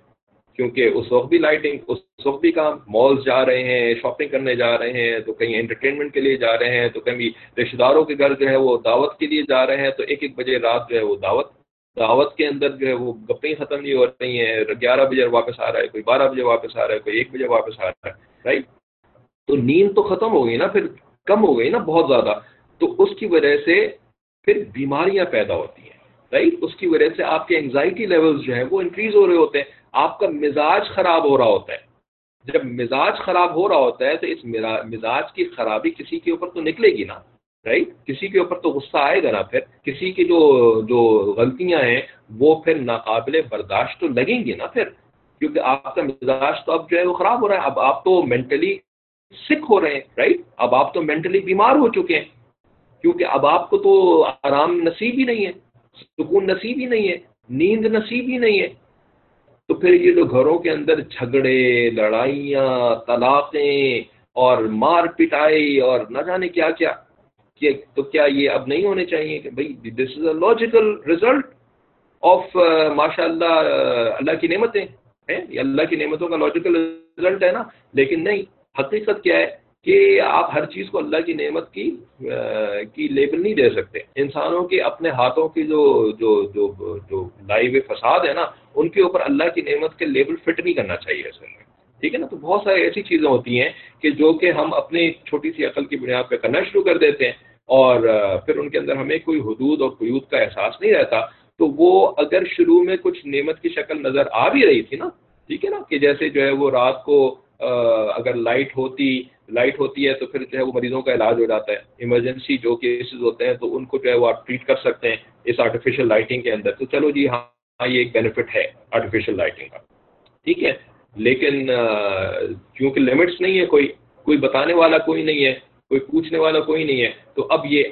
کیونکہ اس وقت بھی لائٹنگ اس وقت بھی کام مالز جا رہے ہیں شاپنگ کرنے جا رہے ہیں، تو کہیں انٹرٹینمنٹ کے لیے جا رہے ہیں، تو کہیں رشتے داروں کے گھر جو ہے وہ دعوت کے لیے جا رہے ہیں، تو ایک ایک بجے رات جو ہے وہ دعوت دعوت کے اندر جو ہے وہ گپیں ختم نہیں ہو رہی ہیں، گیارہ بجے واپس آ رہا ہے، کوئی بارہ بجے واپس آ رہا ہے، کوئی ایک بجے واپس آ رہا ہے رائٹ تو نیند تو ختم ہو گئی نا، پھر کم ہو گئی نا بہت زیادہ، تو اس کی وجہ سے پھر بیماریاں پیدا ہوتی ہیں رائٹ اس کی وجہ سے آپ کے انگزائٹی لیولز جو ہیں وہ انکریز ہو رہے ہوتے ہیں، آپ کا مزاج خراب ہو رہا ہوتا ہے۔ جب مزاج خراب ہو رہا ہوتا ہے تو اس مزاج کی خرابی کسی کے اوپر تو نکلے گی نا۔ رائٹ کسی کے اوپر تو غصہ آئے گا نا پھر، کسی کی جو جو غلطیاں ہیں، وہ پھر ناقابل برداشت تو لگیں گی نا پھر۔ کیونکہ آپ کا مزاج تو اب جو ہے وہ خراب ہو رہا ہے۔ اب آپ تو مینٹلی سکھ ہو رہے ہیں رائٹ اب آپ تو مینٹلی بیمار ہو چکے ہیں۔ کیونکہ اب آپ کو تو آرام نصیب ہی نہیں ہے، سکون نصیب ہی نہیں ہے، نیند نصیب ہی نہیں ہے۔ تو پھر یہ جو گھروں کے اندر جھگڑے، لڑائیاں، طلاقیں اور مار پٹائی اور نہ جانے کیا کیا۔ تو کیا یہ اب نہیں ہونے چاہیے کہ بھائی this is a logical result of ماشاء اللہ اللہ کی نعمتیں ہیں۔ یہ اللہ کی نعمتوں کا لاجیکل رزلٹ ہے نا۔ لیکن نہیں، حقیقت کیا ہے کہ آپ ہر چیز کو اللہ کی نعمت کی uh, کی لیبل نہیں دے سکتے۔ انسانوں کے اپنے ہاتھوں کی جو جو جو جو لائیو فساد ہے نا، ان کے اوپر اللہ کی نعمت کے لیبل فٹ نہیں کرنا چاہیے اصل میں۔ ٹھیک ہے نا؟ تو بہت ساری ایسی چیزیں ہوتی ہیں کہ جو کہ ہم اپنی چھوٹی سی عقل کی بنیاد پہ کرنا شروع کر دیتے ہیں۔ اور پھر ان کے اندر ہمیں کوئی حدود اور قیود کا احساس نہیں رہتا، تو وہ اگر شروع میں کچھ نعمت کی شکل نظر آ بھی رہی تھی نا، ٹھیک ہے نا، کہ جیسے جو ہے وہ رات کو اگر لائٹ ہوتی لائٹ ہوتی ہے تو پھر جو ہے وہ مریضوں کا علاج ہو جاتا ہے، ایمرجنسی جو کیسز ہوتے ہیں تو ان کو جو ہے وہ آپ ٹریٹ کر سکتے ہیں اس آرٹیفیشیل لائٹنگ کے اندر، تو چلو جی ہاں, ہاں، یہ ایک بینیفٹ ہے آرٹیفیشیل لائٹنگ کا، ٹھیک ہے، لیکن کیونکہ لمٹس نہیں ہے کوئی کوئی بتانے والا کوئی نہیں ہے کوئی پوچھنے والا کوئی نہیں ہے۔ تو اب یہ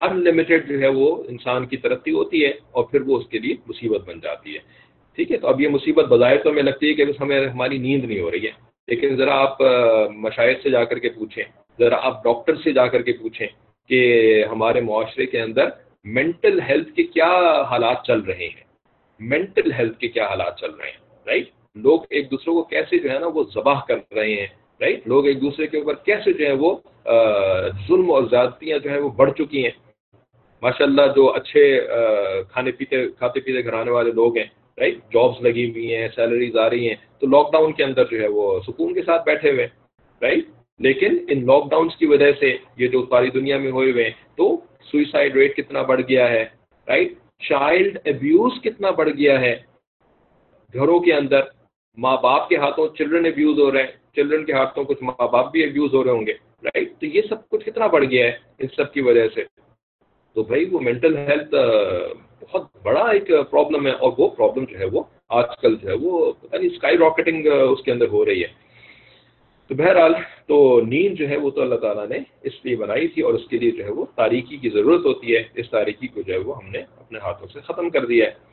ان لمیٹیڈ جو ہے وہ انسان کی ترقی ہوتی ہے اور پھر وہ اس کے لیے مصیبت بن جاتی ہے۔ ٹھیک ہے، تو اب یہ مصیبت بظاہر تو ہمیں لگتی ہے کہ بس ہمیں، ہماری نیند نہیں ہو رہی ہے۔ لیکن ذرا آپ مشاہد سے جا کر کے پوچھیں۔ ذرا آپ ڈاکٹر سے جا کر کے پوچھیں کہ ہمارے معاشرے کے اندر مینٹل ہیلتھ کے کیا حالات چل رہے ہیں۔ مینٹل ہیلتھ کے کیا حالات چل رہے ہیں رائٹ لوگ ایک دوسرے کو کیسے جو ہے نا وہ ذبح کر رہے ہیں۔ رائٹ لوگ ایک دوسرے کے اوپر کیسے جو ہے وہ ظلم اور زیادتیاں جو ہیں وہ بڑھ چکی ہیں۔ ماشاء اللہ جو اچھے کھانے پیتے، کھاتے پیتے گھرانے والے لوگ ہیں رائٹ جابس لگی ہوئی ہیں، سیلریز آ رہی ہیں، تو لاک ڈاؤن کے اندر جو ہے وہ سکون کے ساتھ بیٹھے ہوئے ہیں رائٹ لیکن ان لاک ڈاؤنس کی وجہ سے یہ جو ساری دنیا میں ہوئے ہوئے ہیں، تو سوئسائڈ ریٹ کتنا بڑھ گیا ہے رائٹ چائلڈ ابیوز کتنا بڑھ گیا ہے۔ گھروں کے اندر ماں باپ کے ہاتھوں چلڈرن ابیوز ہو رہے ہیں۔ چلڈرن کے ہاتھوں کچھ ماں باپ بھی ابیوز ہو رہے ہوں گے رائٹ تو یہ سب کچھ کتنا بڑھ گیا ہے ان سب کی وجہ سے۔ تو بھائی وہ مینٹل ہیلتھ بہت بڑا ایک پرابلم ہے اور وہ پرابلم جو ہے وہ آج کل جو ہے وہ، پتہ نہیں اسکائی راکٹنگ اس کے اندر ہو رہی ہے۔ تو بہرحال تو نیند جو ہے وہ تو اللہ تعالیٰ نے اس لیے بنائی تھی اور اس کے لیے جو ہے وہ تاریکی کی ضرورت ہوتی ہے، اس تاریکی کو جو ہے وہ ہم نے اپنے ہاتھوں سے ختم کر دیا ہے۔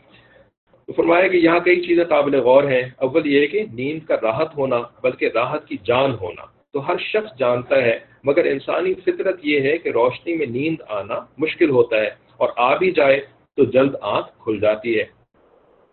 تو فرمایا کہ یہاں کئی چیزیں قابل غور ہیں۔ اول یہ کہ نیند کا راحت ہونا بلکہ راحت کی جان ہونا۔ تو ہر شخص جانتا ہے، مگر انسانی فطرت یہ ہے کہ روشنی میں نیند آنا مشکل ہوتا ہے اور آ بھی جائے تو جلد آنکھ کھل جاتی ہے۔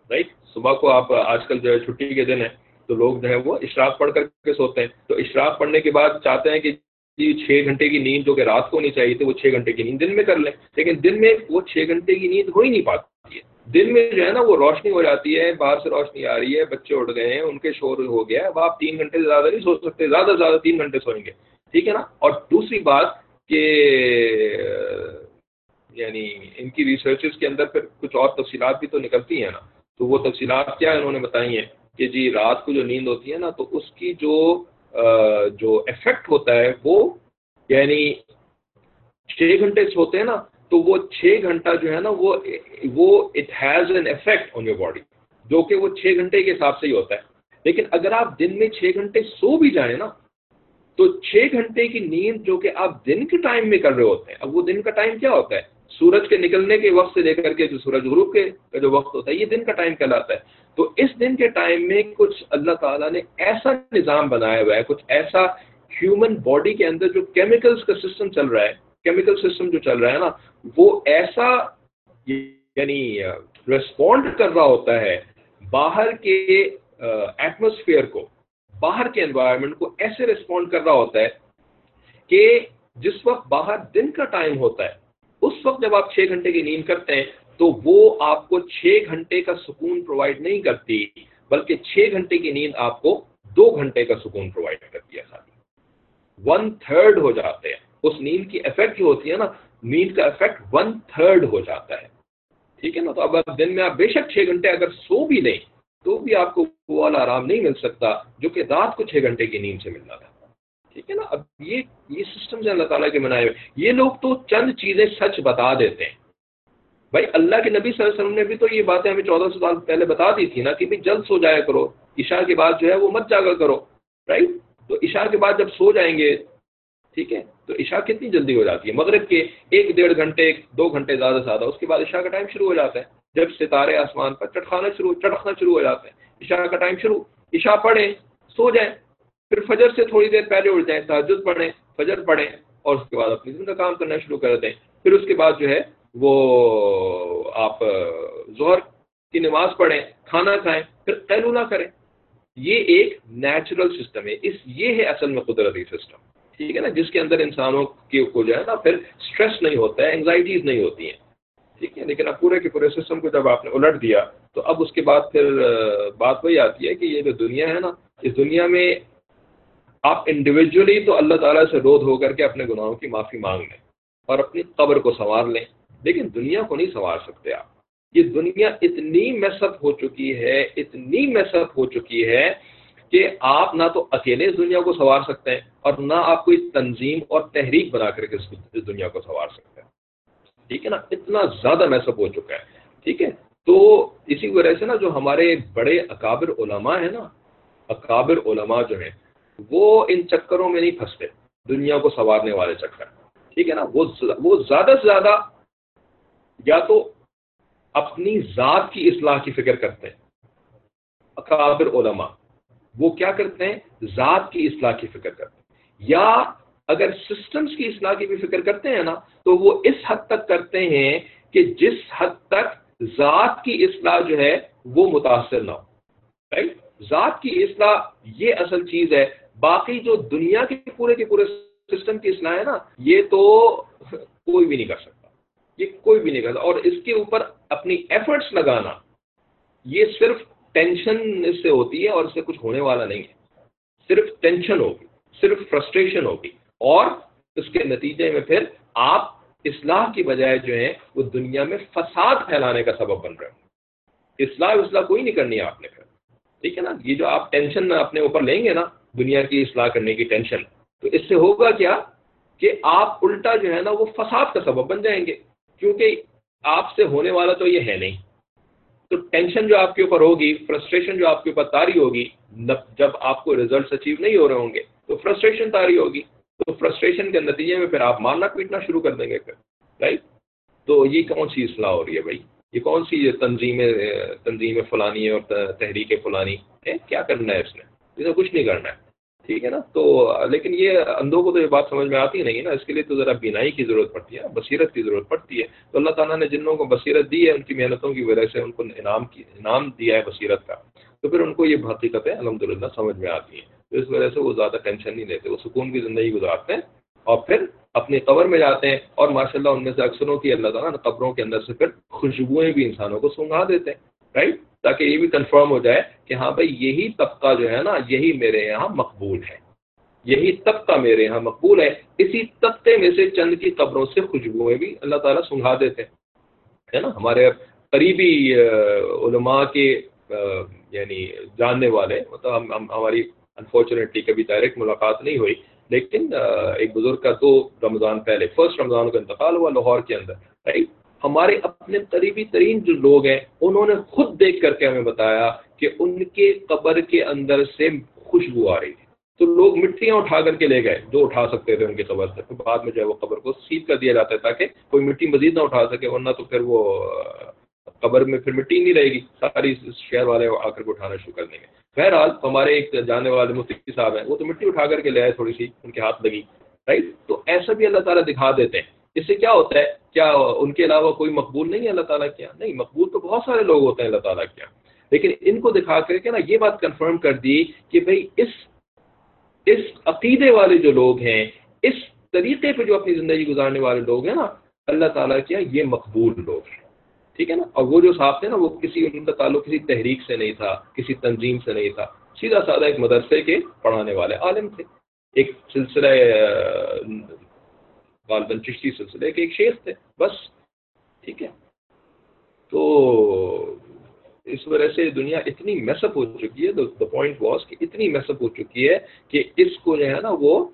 رائٹ صبح کو آپ آج کل جو ہے چھٹی کے دن ہے تو لوگ جو ہے وہ اشراق پڑھ کر کے سوتے ہیں۔ تو اشراق پڑھنے کے بعد چاہتے ہیں کہ جی چھ گھنٹے کی نیند جو کہ رات کو نہیں چاہیے تھی وہ چھ گھنٹے کی نیند دن میں کر لیں۔ لیکن دن میں وہ چھ گھنٹے کی نیند ہو ہی نہیں پاتی ہے۔ دن میں جو ہے نا وہ روشنی ہو جاتی ہے، باہر سے روشنی آ رہی ہے، بچے اٹھ گئے ہیں، ان کے شور ہو گیا ہے، اب آپ تین گھنٹے سے زیادہ نہیں سو سکتے، زیادہ سے زیادہ تین گھنٹے سوئیں گے، ٹھیک ہے نا؟ اور دوسری بات کہ یعنی ان کی ریسرچز کے اندر پھر کچھ اور تفصیلات بھی تو نکلتی ہیں نا۔ تو وہ تفصیلات کیا انہوں نے بتائی ہیں کہ جی رات کو جو نیند ہوتی ہے نا، تو اس کی جو جو افیکٹ ہوتا ہے وہ یعنی چھ گھنٹے سوتے ہیں نا تو وہ چھ گھنٹہ جو ہے نا وہ وہ it has an effect on your body جو کہ وہ چھ گھنٹے کے حساب سے ہی ہوتا ہے۔ لیکن اگر آپ دن میں چھ گھنٹے سو بھی جائیں نا، تو چھ گھنٹے کی نیند جو کہ آپ دن کے ٹائم میں کر رہے ہوتے ہیں، اب وہ دن کا ٹائم کیا ہوتا ہے؟ سورج کے نکلنے کے وقت سے لے کر کے جو سورج غروب کے جو وقت ہوتا ہے، یہ دن کا ٹائم کہلاتا ہے۔ تو اس دن کے ٹائم میں کچھ اللہ تعالیٰ نے ایسا نظام بنایا ہوا ہے، کچھ ایسا ہیومن باڈی کے اندر جو کیمیکلز کا سسٹم چل رہا ہے کیمیکل سسٹم جو چل رہا ہے نا، وہ ایسا یعنی ریسپونڈ کر رہا ہوتا ہے باہر کے ایٹماسفیئر کو، باہر کے انوائرمنٹ کو ایسے ریسپونڈ کر رہا ہوتا ہے کہ جس وقت باہر دن کا ٹائم ہوتا ہے، اس وقت جب آپ چھ گھنٹے کی نیند کرتے ہیں تو وہ آپ کو چھ گھنٹے کا سکون پرووائڈ نہیں کرتی، بلکہ چھ گھنٹے کی نیند آپ کو دو گھنٹے کا سکون پرووائڈ کرتی ہے خالی ون تھرڈ ہو جاتے ہیں۔ اس نیند کی افیکٹ جو ہوتی ہے نا، نیند کا افیکٹ ون تھرڈ ہو جاتا ہے۔ ٹھیک ہے نا؟ تو اب دن میں آپ بے شک چھ گھنٹے اگر سو بھی لیں تو بھی آپ کو وہ والا آرام نہیں مل سکتا، جو کہ رات کو چھ گھنٹے کی نیند سے ملنا تھا۔ ٹھیک ہے نا؟ اب یہ یہ سسٹم سے اللہ تعالیٰ کے بنائے ہوئے، یہ لوگ تو چند چیزیں سچ بتا دیتے ہیں۔ بھائی اللہ کے نبی صلی اللہ علیہ وسلم نے بھی تو یہ باتیں ہمیں چودہ سو سال پہلے بتا دی تھی نا کہ بھائی جلد سو جایا کرو، عشاء کے بعد جو ہے وہ مت جاگا کرو رائٹ تو عشاء کے بعد جب سو جائیں گے ٹھیک ہے؟ تو عشاء کتنی جلدی ہو جاتی ہے؟ مغرب کے ایک ڈیڑھ گھنٹے دو گھنٹے زیادہ سے زیادہ اس کے بعد عشاء کا ٹائم شروع ہو جاتا ہے۔ جب ستارے آسمان پر چٹکھانا شروع چٹکنا شروع ہو جاتے ہیں۔ عشاء کا ٹائم شروع۔ عشاء پڑھیں، سو جائیں۔ پھر فجر سے تھوڑی دیر پہلے اٹھ جائیں تحجد پڑھیں، فجر پڑھیں اور اس کے بعد اپنی دن کا کام کرنا شروع کر دیں۔ پھر اس کے بعد جو ہے، وہ آپ ظہر کی نماز پڑھیں، کھانا کھائیں، پھر قیلولہ کریں۔ یہ ایک نیچرل سسٹم ہے۔ اس، یہ ہے اصل میں قدرتی سسٹم ٹھیک ہے نا، جس کے اندر انسانوں کے کو جو ہے نا، پھر اسٹریس نہیں ہوتا ہے انگزائٹیز نہیں ہوتی ہیں۔ ٹھیک ہے، لیکن اب پورے کے پورے سسٹم کو جب آپ نے الٹ دیا، تو اب اس کے بعد پھر بات وہی آتی ہے کہ یہ جو دنیا ہے نا، اس دنیا میں آپ انڈیویجولی تو اللہ تعالیٰ سے رود ہو کر کے اپنے گناہوں کی معافی مانگ لیں اور اپنی قبر کو سنوار لیں۔ لیکن دنیا کو نہیں سنوار سکتے آپ۔ یہ دنیا اتنی میسپ ہو چکی ہے، اتنی میسپ ہو چکی ہے کہ آپ نہ تو اکیلے اس دنیا کو سنوار سکتے ہیں اور نہ آپ کوئی تنظیم اور تحریک بنا کر کے اس دنیا کو سنوار سکتے ہیں۔ ٹھیک ہے نا؟ اتنا زیادہ میسپ ہو چکا ہے۔ ٹھیک ہے؟ تو اسی وجہ سے نا جو ہمارے بڑے اکابر علماء ہیں نا، اکابر علماء جو ہیں، وہ ان چکروں میں نہیں پھنستے۔ دنیا کو سنوارنے والے چکر۔ ٹھیک ہے نا؟ وہ زیادہ سے زیادہ یا تو اپنی ذات کی اصلاح کی فکر کرتے ہیں۔ اکابر علماء۔ وہ کیا کرتے ہیں؟ ذات کی اصلاح کی فکر کرتے ہیں۔ یا اگر سسٹمز کی اصلاح کی بھی فکر کرتے ہیں نا، تو وہ اس حد تک کرتے ہیں کہ جس حد تک ذات کی اصلاح جو ہے، وہ متاثر نہ ہو۔ ذات کی اصلاح یہ اصل چیز ہے۔ باقی جو دنیا کے پورے کے پورے سسٹم کی اصلاح ہے نا، یہ تو کوئی بھی نہیں کر سکتا۔ یہ کوئی بھی نہیں کر سکتا۔ اور اس کے اوپر اپنی ایفرٹس لگانا، یہ صرف ٹینشن اس سے ہوتی ہے اور اس سے کچھ ہونے والا نہیں ہے۔ صرف ٹینشن ہوگی، صرف فرسٹریشن ہوگی۔ اور اس کے نتیجے میں پھر آپ اصلاح کی بجائے جو ہے وہ دنیا میں فساد پھیلانے کا سبب بن رہے ہیں اصلاح اصلاح کوئی نہیں کرنی ہے آپ نے۔ پھر ٹھیک ہے نا؟ یہ جو آپ ٹینشن اپنے اوپر لیں گے نا، دنیا کی اصلاح کرنے کی ٹینشن تو اس سے ہوگا کیا؟ کہ آپ الٹا جو ہے نا، وہ فساد کا سبب بن جائیں گے۔ کیونکہ آپ سے ہونے والا تو یہ ہے نہیں۔ تو ٹینشن جو آپ کے اوپر ہوگی فرسٹریشن جو آپ کے اوپر تاری ہوگی جب آپ کو ریزلٹس اچیو نہیں ہو رہے ہوں گے، تو فرسٹریشن تاری ہوگی۔ تو فرسٹریشن کے نتیجے میں پھر آپ مارنا پیٹنا شروع کر دیں گے پھر رائٹ تو یہ کون سی اصلاح ہو رہی ہے بھائی؟ یہ کون سی تنظیم تنظیم فلانی اور تحریک فلانی ہے؟ کیا کرنا ہے اس نے؟ اسے کچھ نہیں کرنا ہے۔ ٹھیک ہے نا؟ تو لیکن یہ اندھوں کو تو یہ بات سمجھ میں آتی نہیں نا، اس کے لیے تو ذرا بینائی کی ضرورت پڑتی ہے، بصیرت کی ضرورت پڑتی ہے۔ تو اللہ تعالیٰ نے جنوں کو بصیرت دی ہے، ان کی محنتوں کی وجہ سے ان کو انعام کی، انعام دیا ہے بصیرت کا۔ تو پھر ان کو یہ حقیقتیں الحمد للہ سمجھ میں آتی ہیں۔ تو اس وجہ سے وہ زیادہ ٹینشن نہیں لیتے، وہ سکون کی زندگی گزارتے ہیں اور پھر اپنی قبر میں جاتے ہیں اور ماشاء اللہ ان میں سے اکثروں کی اللہ تعالیٰ قبروں کے اندر سے پھر خوشبوئیں بھی انسانوں کو سنگھا دیتے ہیں رائٹ تاکہ یہ بھی کنفرم ہو جائے کہ ہاں بھائی، یہی طبقہ جو ہے نا، یہی میرے یہاں مقبول ہے۔ یہی طبقہ میرے یہاں مقبول ہے۔ اسی طبقے میں سے چند کی قبروں سے خوشبوئیں بھی اللہ تعالیٰ سنگھا دیتے ہیں۔ نا؟ ہمارے قریبی علماء کے یعنی جاننے والے مطلب ہم ہماری انفارچونیٹلی کبھی ڈائریکٹ ملاقات نہیں ہوئی، لیکن ایک بزرگ کا دو رمضان پہلے فرسٹ رمضان کا انتقال ہوا لاہور کے اندر رائٹ ہمارے اپنے قریبی ترین جو لوگ ہیں، انہوں نے خود دیکھ کر کے ہمیں بتایا کہ ان کے قبر کے اندر سے خوشبو آ رہی تھی۔ تو لوگ مٹیاں اٹھا کر کے لے گئے، جو اٹھا سکتے تھے ان کی قبر سے۔ پھر بعد میں جو ہے وہ قبر کو سیدھ کر دیا جاتا ہے تاکہ کوئی مٹی مزید نہ اٹھا سکے، ورنہ تو پھر وہ، قبر میں پھر مٹی نہیں رہے گی۔ ساری شہر والے آ کر کے اٹھانا شروع کر دیں گے۔ بہرحال ہمارے ایک جانے والے مفتی صاحب ہیں، وہ تو مٹی اٹھا کر کے لے آئے تھوڑی سی، ان کے ہاتھ لگی رائٹ تو ایسا بھی اللہ تعالیٰ دکھا دیتے ہیں۔ اس سے کیا ہوتا ہے؟ کیا ان کے علاوہ کوئی مقبول نہیں ہے اللہ تعالیٰ کیا نہیں، مقبول تو بہت سارے لوگ ہوتے ہیں اللہ تعالیٰ کیا لیکن ان کو دکھا کر کے نا یہ بات کنفرم کر دی کہ بھائی اس اس عقیدے والے جو لوگ ہیں، اس طریقے پہ جو اپنی زندگی گزارنے والے لوگ ہیں نا، اللہ تعالیٰ کیا یہ مقبول لوگ ہیں۔ ٹھیک ہے نا؟ اور وہ جو صاحب تھے نا، وہ کسی ان کا تعلق کسی تحریک سے نہیں تھا، کسی تنظیم سے نہیں تھا۔ سیدھا سادہ ایک مدرسے کے پڑھانے والے عالم تھے۔ ایک سلسلہ غالباً چشتی سلسلے کے ایک شیخ تھے، بس، ٹھیک ہے۔ تو اس وجہ سے دنیا اتنی میسپ ہو چکی ہے دا پوائنٹ واس کہ اتنی میسپ ہو چکی ہے کہ اس کو جو ہے نا وہ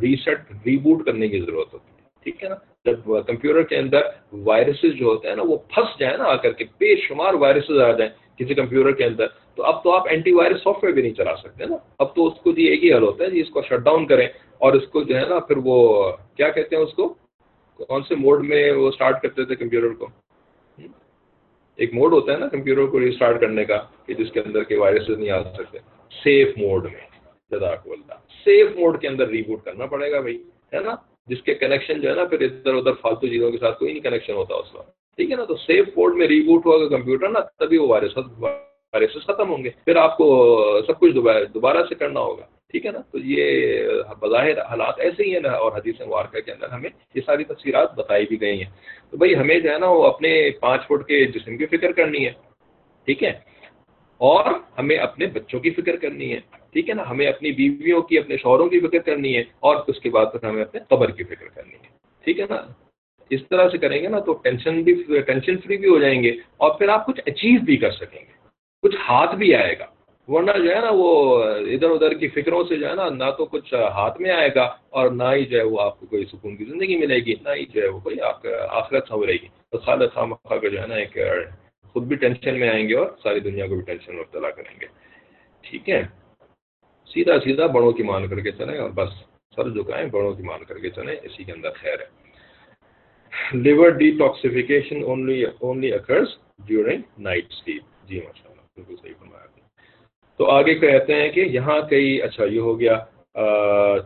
ریسٹ ریبوٹ کرنے کی ضرورت ہوتی ہے۔ ٹھیک ہے نا؟ جب کمپیوٹر کے اندر وائرسز جو ہوتے ہیں نا، وہ پھنس جائیں نا آ کر کے، بے شمار وائرسز آ جائیں۔ کسی کمپیوٹر کے اندر، تو اب تو آپ اینٹی وائرس سافٹ ویئر بھی نہیں چلا سکتے نا۔ اب تو اس کو جی ایک ہی حل ہوتا ہے جی اس کو شٹ ڈاؤن کریں اور اس کو جو ہے نا پھر وہ، کیا کہتے ہیں اس کو؟ کون سے موڈ میں وہ اسٹارٹ کرتے تھے کمپیوٹر کو؟ ایک موڈ ہوتا ہے نا کمپیوٹر کو ریسٹارٹ کرنے کا، کہ جس کے اندر کے وائرسز نہیں آ سکتے۔ سیف موڈ میں، جزاک اللہ۔ سیف موڈ کے اندر ریبوٹ کرنا پڑے گا بھائی، ہے نا؟ جس کے کنیکشن جو ہے نا، پھر ادھر ادھر فالتو چیزوں کے ساتھ کوئی نہیں کنیکشن ہوتا اس وقت۔ ٹھیک ہے نا، تو سیف موڈ میں ریبوٹ ہوگا کمپیوٹر نا، تبھی وہ وائرس وائرسز ختم ہوں گے۔ پھر آپ کو سب کچھ دوبارہ سے کرنا ہوگا۔ ٹھیک ہے نا؟ تو یہ بظاہر حالات ایسے ہی ہیں نا، اور حدیث مبارکہ کے اندر ہمیں یہ ساری تفصیلات بتائی بھی گئی ہیں۔ تو بھائی، ہمیں جو ہے نا، وہ اپنے پانچ فٹ کے جسم کی فکر کرنی ہے۔ ٹھیک ہے؟ اور ہمیں اپنے بچوں کی فکر کرنی ہے۔ ٹھیک ہے نا؟ ہمیں اپنی بیویوں کی، اپنے شوہروں کی فکر کرنی ہے۔ اور اس کے بعد پھر ہمیں اپنے قبر کی فکر کرنی ہے۔ ٹھیک ہے نا؟ اس طرح سے کریں گے نا تو ٹینشن بھی ٹینشن فری بھی ہو جائیں گے اور پھر آپ کچھ اچیو بھی کر سکیں گے۔ کچھ ہاتھ بھی آئے گا۔ ورنہ جو ہے نا وہ ادھر ادھر کی فکروں سے جو ہے نا نہ تو کچھ ہاتھ میں آئے گا اور نہ ہی جو ہے وہ آپ کو کوئی سکون کی زندگی ملے گی، نہ ہی جو ہے وہ کوئی آپ کا آخرت سنورے گی۔ تو خالد خام کا جو ہے نا ایک خود بھی ٹینشن میں آئیں گے اور ساری دنیا کو بھی ٹینشن میں مبتلا کریں گے۔ ٹھیک ہے؟ سیدھا سیدھا بڑوں کی مان کر کے چلیں اور بس سر جھکائیں، بڑوں کی مان کر کے چلیں، اسی کے اندر خیر ہے۔ Liver detoxification only only occurs during night sleep جی ماشاء اللہ بالکل صحیح فرمایا تو آگے کہتے ہیں کہ یہاں کئی اچھا یہ ہو گیا۔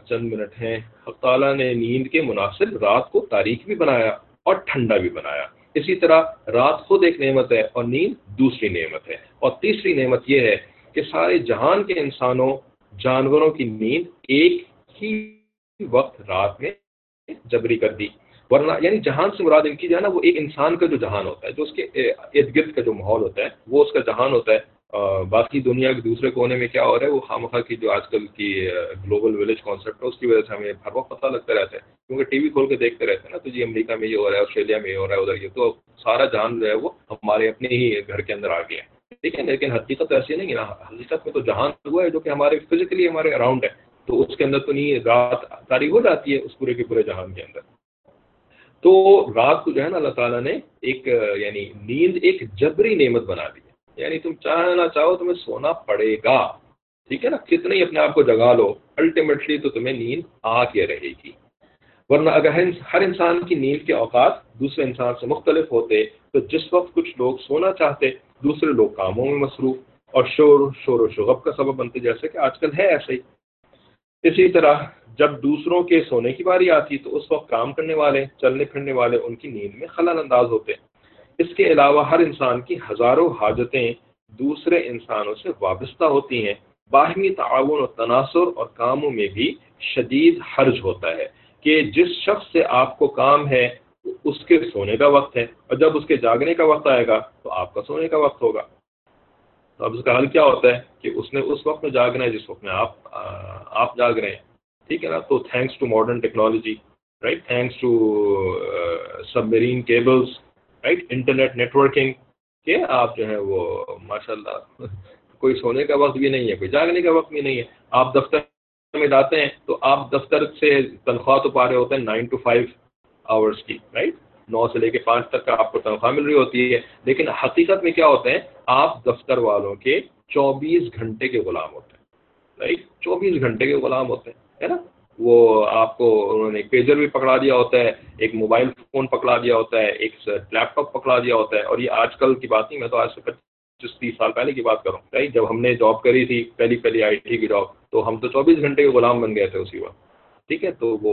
چند منٹ ہیں۔ حق تعالیٰ نے نیند کے مناسب رات کو تاریخ بھی بنایا اور ٹھنڈا بھی بنایا۔ اسی طرح رات خود ایک نعمت ہے اور نیند دوسری نعمت ہے۔ اور تیسری نعمت یہ ہے کہ سارے جہان کے انسانوں، جانوروں کی نیند ایک ہی وقت رات میں جبری کر دی۔ ورنہ یعنی جہان سے مراد ان کی جو ہے نا وہ ایک انسان کا جو جہان ہوتا ہے، جو اس کے ارد گرد کا جو ماحول ہوتا ہے، وہ اس کا جہان ہوتا ہے۔ باقی دنیا کے دوسرے کونے میں کیا ہو رہا ہے، وہ خامخواہ کی جو آج کل کی گلوبل ولیج کانسیپٹ ہے، اس کی وجہ سے ہمیں ہر وقت پتہ لگتا رہتا ہے۔ کیونکہ ٹی وی کھول کے دیکھتے رہتے ہیں نا، تو جی امریکہ میں یہ ہو رہا ہے، آسٹریلیا میں یہ ہو رہا ہے، ادھر یہ، تو سارا جہان جو ہے وہ ہمارے اپنے ہی گھر کے اندر آ گیا ہے۔ ٹھیک ہے، لیکن حقیقت ایسی نہیں ہے نا حقیقت میں تو جہان ہوا ہے جو کہ ہمارے فزیکلی ہمارے اراؤنڈ ہے۔ تو اس کے اندر تو نہیں رات تاریخ ہو جاتی ہے اس پورے کے پورے جہان کے اندر۔ تو رات کو جو ہے نا اللہ تعالیٰ نے ایک یعنی نیند ایک جبری نعمت بنا دی یعنی تم چاہنا چاہو تمہیں سونا پڑے گا۔ ٹھیک ہے نا؟ کتنے ہی اپنے آپ کو جگا لو الٹیمیٹلی تو تمہیں نیند آ کے رہے گی۔ ورنہ اگر ہر انسان کی نیند کے اوقات دوسرے انسان سے مختلف ہوتے، تو جس وقت کچھ لوگ سونا چاہتے، دوسرے لوگ کاموں میں مصروف۔ اور شور شور و شغب کا سبب بنتے، جیسے کہ آج کل ہے ایسے ہی۔ اسی طرح جب دوسروں کے سونے کی باری آتی تو اس وقت کام کرنے والے، چلنے پھرنے والے ان کی نیند میں خلل انداز ہوتے۔ اس کے علاوہ ہر انسان کی ہزاروں حاجتیں دوسرے انسانوں سے وابستہ ہوتی ہیں۔ باہمی تعاون و تناسر اور کاموں میں بھی شدید حرج ہوتا ہے کہ جس شخص سے آپ کو کام ہے، اس کے سونے کا وقت ہے اور جب اس کے جاگنے کا وقت آئے گا تو آپ کا سونے کا وقت ہوگا۔ تو اب اس کا حل کیا ہوتا ہے کہ اس نے اس وقت میں جاگنا ہے جس وقت میں آپ آپ جاگ رہے ہیں۔ ٹھیک ہے نا؟ تو thanks to modern technology right thanks to submarine cables right internet networking کہ آپ جو ہے وہ ماشاء اللہ کوئی سونے کا وقت بھی نہیں ہے، کوئی جاگنے کا وقت بھی نہیں ہے۔ آپ دفتر میں جاتے ہیں تو آپ دفتر سے تنخواہ تو پا رہے ہوتے ہیں نائن ٹو فائیو آورس کی رائٹ نو سے لے کے پانچ تک کا آپ کو تنخواہ مل رہی ہوتی ہے۔ لیکن حقیقت میں کیا ہوتے ہیں؟ آپ دفتر والوں کے چوبیس گھنٹے کے غلام ہوتے ہیں۔ رائٹ چوبیس گھنٹے کے غلام ہوتے ہیں، ہے نا؟ وہ آپ کو انہوں نے ایک پیجر بھی پکڑا دیا ہوتا ہے، ایک موبائل فون پکڑا دیا ہوتا ہے، ایک لیپ ٹاپ پکڑا دیا ہوتا ہے۔ اور یہ آج کل کی بات نہیں، میں تو آج سے پچیس تیس سال پہلے کی بات کروں رائٹ جب ہم نے جاب کری تھی، پہلی پہلی آئی ٹی کی جاب تو ہم تو چوبیس گھنٹے کے غلام بن گئے تھے اسی وقت۔ ٹھیک ہے، تو وہ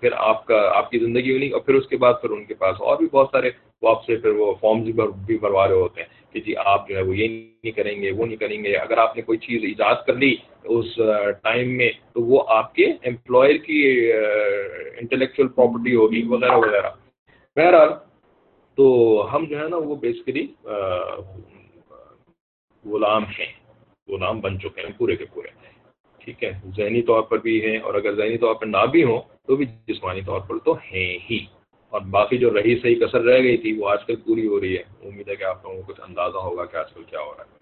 پھر آپ کا، آپ کی زندگی نہیں اور پھر اس کے بعد پھر ان کے پاس اور بھی بہت سارے وہ آپ سے پھر وہ فارمز بھی بھروا رہے ہوتے ہیں کہ جی آپ جو ہے وہ یہ نہیں کریں گے، وہ نہیں کریں گے، اگر آپ نے کوئی چیز ایجاد کر لی اس ٹائم میں تو وہ آپ کے امپلائر کی انٹلیکچوئل پراپرٹی ہوگی وغیرہ وغیرہ۔ بہرحال تو ہم جو ہے نا وہ بیسکلی غلام ہیں، غلام بن چکے ہیں پورے کے پورے۔ ٹھیک ہے؟ ذہنی طور پر بھی ہیں اور اگر ذہنی طور پر نہ بھی ہوں تو بھی جسمانی طور پر تو ہیں ہی۔ اور باقی جو رہی صحیح کثر رہ گئی تھی وہ آج کل پوری ہو رہی ہے۔ امید ہے کہ آپ لوگوں کو کچھ اندازہ ہوگا کہ آج کل کیا ہو رہا ہے۔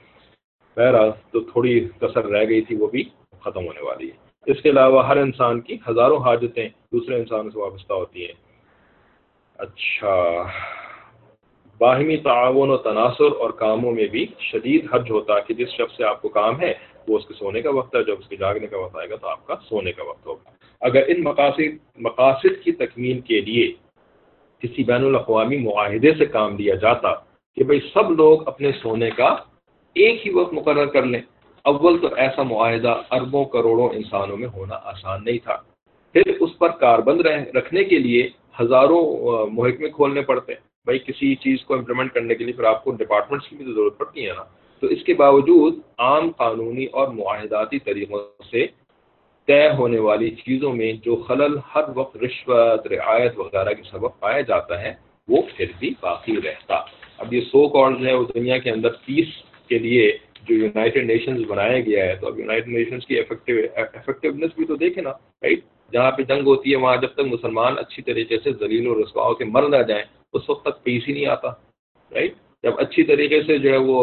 بہرحال تو تھوڑی کثر رہ گئی تھی وہ بھی ختم ہونے والی ہے۔ اس کے علاوہ ہر انسان کی ہزاروں حاجتیں دوسرے انسانوں سے وابستہ ہوتی ہیں۔ اچھا۔ باہمی تعاون و تناسر اور کاموں میں بھی شدید حرج ہوتا کہ جس شخص سے آپ کو کام ہے وہ اس کے سونے کا وقت ہے، جب اس کے جاگنے کا وقت آئے گا تو آپ کا سونے کا وقت ہوگا۔ اگر ان مقاصد مقاصد کی تکمیل کے لیے کسی بین الاقوامی معاہدے سے کام لیا جاتا کہ بھئی سب لوگ اپنے سونے کا ایک ہی وقت مقرر کر لیں، اول تو ایسا معاہدہ اربوں کروڑوں انسانوں میں ہونا آسان نہیں تھا۔ پھر اس پر کاربند رکھنے کے لیے ہزاروں محکمے کھولنے پڑتے۔ ہیں بھائی کسی چیز کو امپلیمنٹ کرنے کے لیے پھر آپ کو ڈپارٹمنٹس کی بھی ضرورت پڑتی ہے نا۔ تو اس کے باوجود عام قانونی اور معاہداتی طریقوں سے طے ہونے والی چیزوں میں جو خلل ہر وقت رشوت، رعایت، وغیرہ کے سبب پایا جاتا ہے، وہ پھر بھی باقی رہتا۔ اب یہ سو کال جو ہے وہ دنیا کے اندر پیس کے لیے جو یونائٹڈ نیشنز بنایا گیا ہے، تو اب یونائٹڈ نیشنز کی افیکٹونیس بھی تو دیکھیں نا رائٹ جہاں پہ جنگ ہوتی ہے، وہاں جب تک مسلمان اچھی طریقے سے زلیل و رسواؤں کے مر نہ جائیں، اس وقت تک پیس ہی نہیں آتا رائٹ جب اچھی طریقے سے جو ہے وہ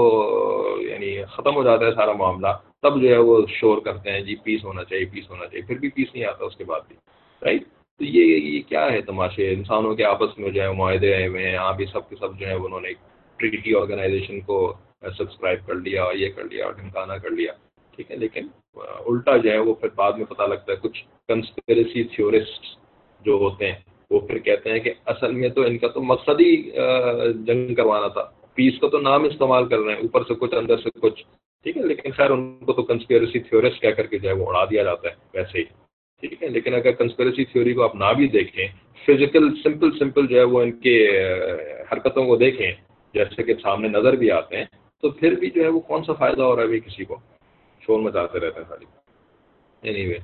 یعنی ختم ہو جاتا ہے سارا معاملہ، تب جو ہے وہ شور کرتے ہیں جی پیس ہونا چاہیے پیس ہونا چاہیے، پھر بھی پیس نہیں آتا اس کے بعد بھی رائٹ تو یہ یہ کیا ہے تماشے؟ انسانوں کے آپس میں جو ہے معاہدے آئے ہوئے ہیں یہاں بھی سب کے سب جو ہے انہوں نے ٹریٹی آرگنائزیشن کو سبسکرائب کر لیا اور یہ کر لیا اور ڈھمکانا کر لیا، ٹھیک ہے؟ لیکن الٹا جو ہے وہ پھر بعد میں پتہ لگتا ہے، کچھ کنسپریسی تھیورسٹ جو ہوتے ہیں، وہ پھر کہتے ہیں کہ اصل میں تو ان کا تو مقصد ہی جنگ کروانا تھا۔ پیس کا تو نام استعمال کر رہے ہیں، اوپر سے کچھ، اندر سے کچھ۔ ٹھیک ہے، لیکن خیر، ان کو تو کنسپیرسی تھیورسٹ کہہ کر کے جو ہے وہ اڑا دیا جاتا ہے، ویسے ہی۔ ٹھیک ہے، لیکن اگر کنسپیرسی تھیوری کو آپ نہ بھی دیکھیں فزیکل سمپل سمپل جو ہے وہ ان کے حرکتوں کو دیکھیں، جیسے کہ سامنے نظر بھی آتے ہیں، تو پھر بھی جو ہے وہ کون سا فائدہ ہو رہا ہے ابھی کسی کو؟ شور مچاتے رہتے ہیں خالی۔ اینی وے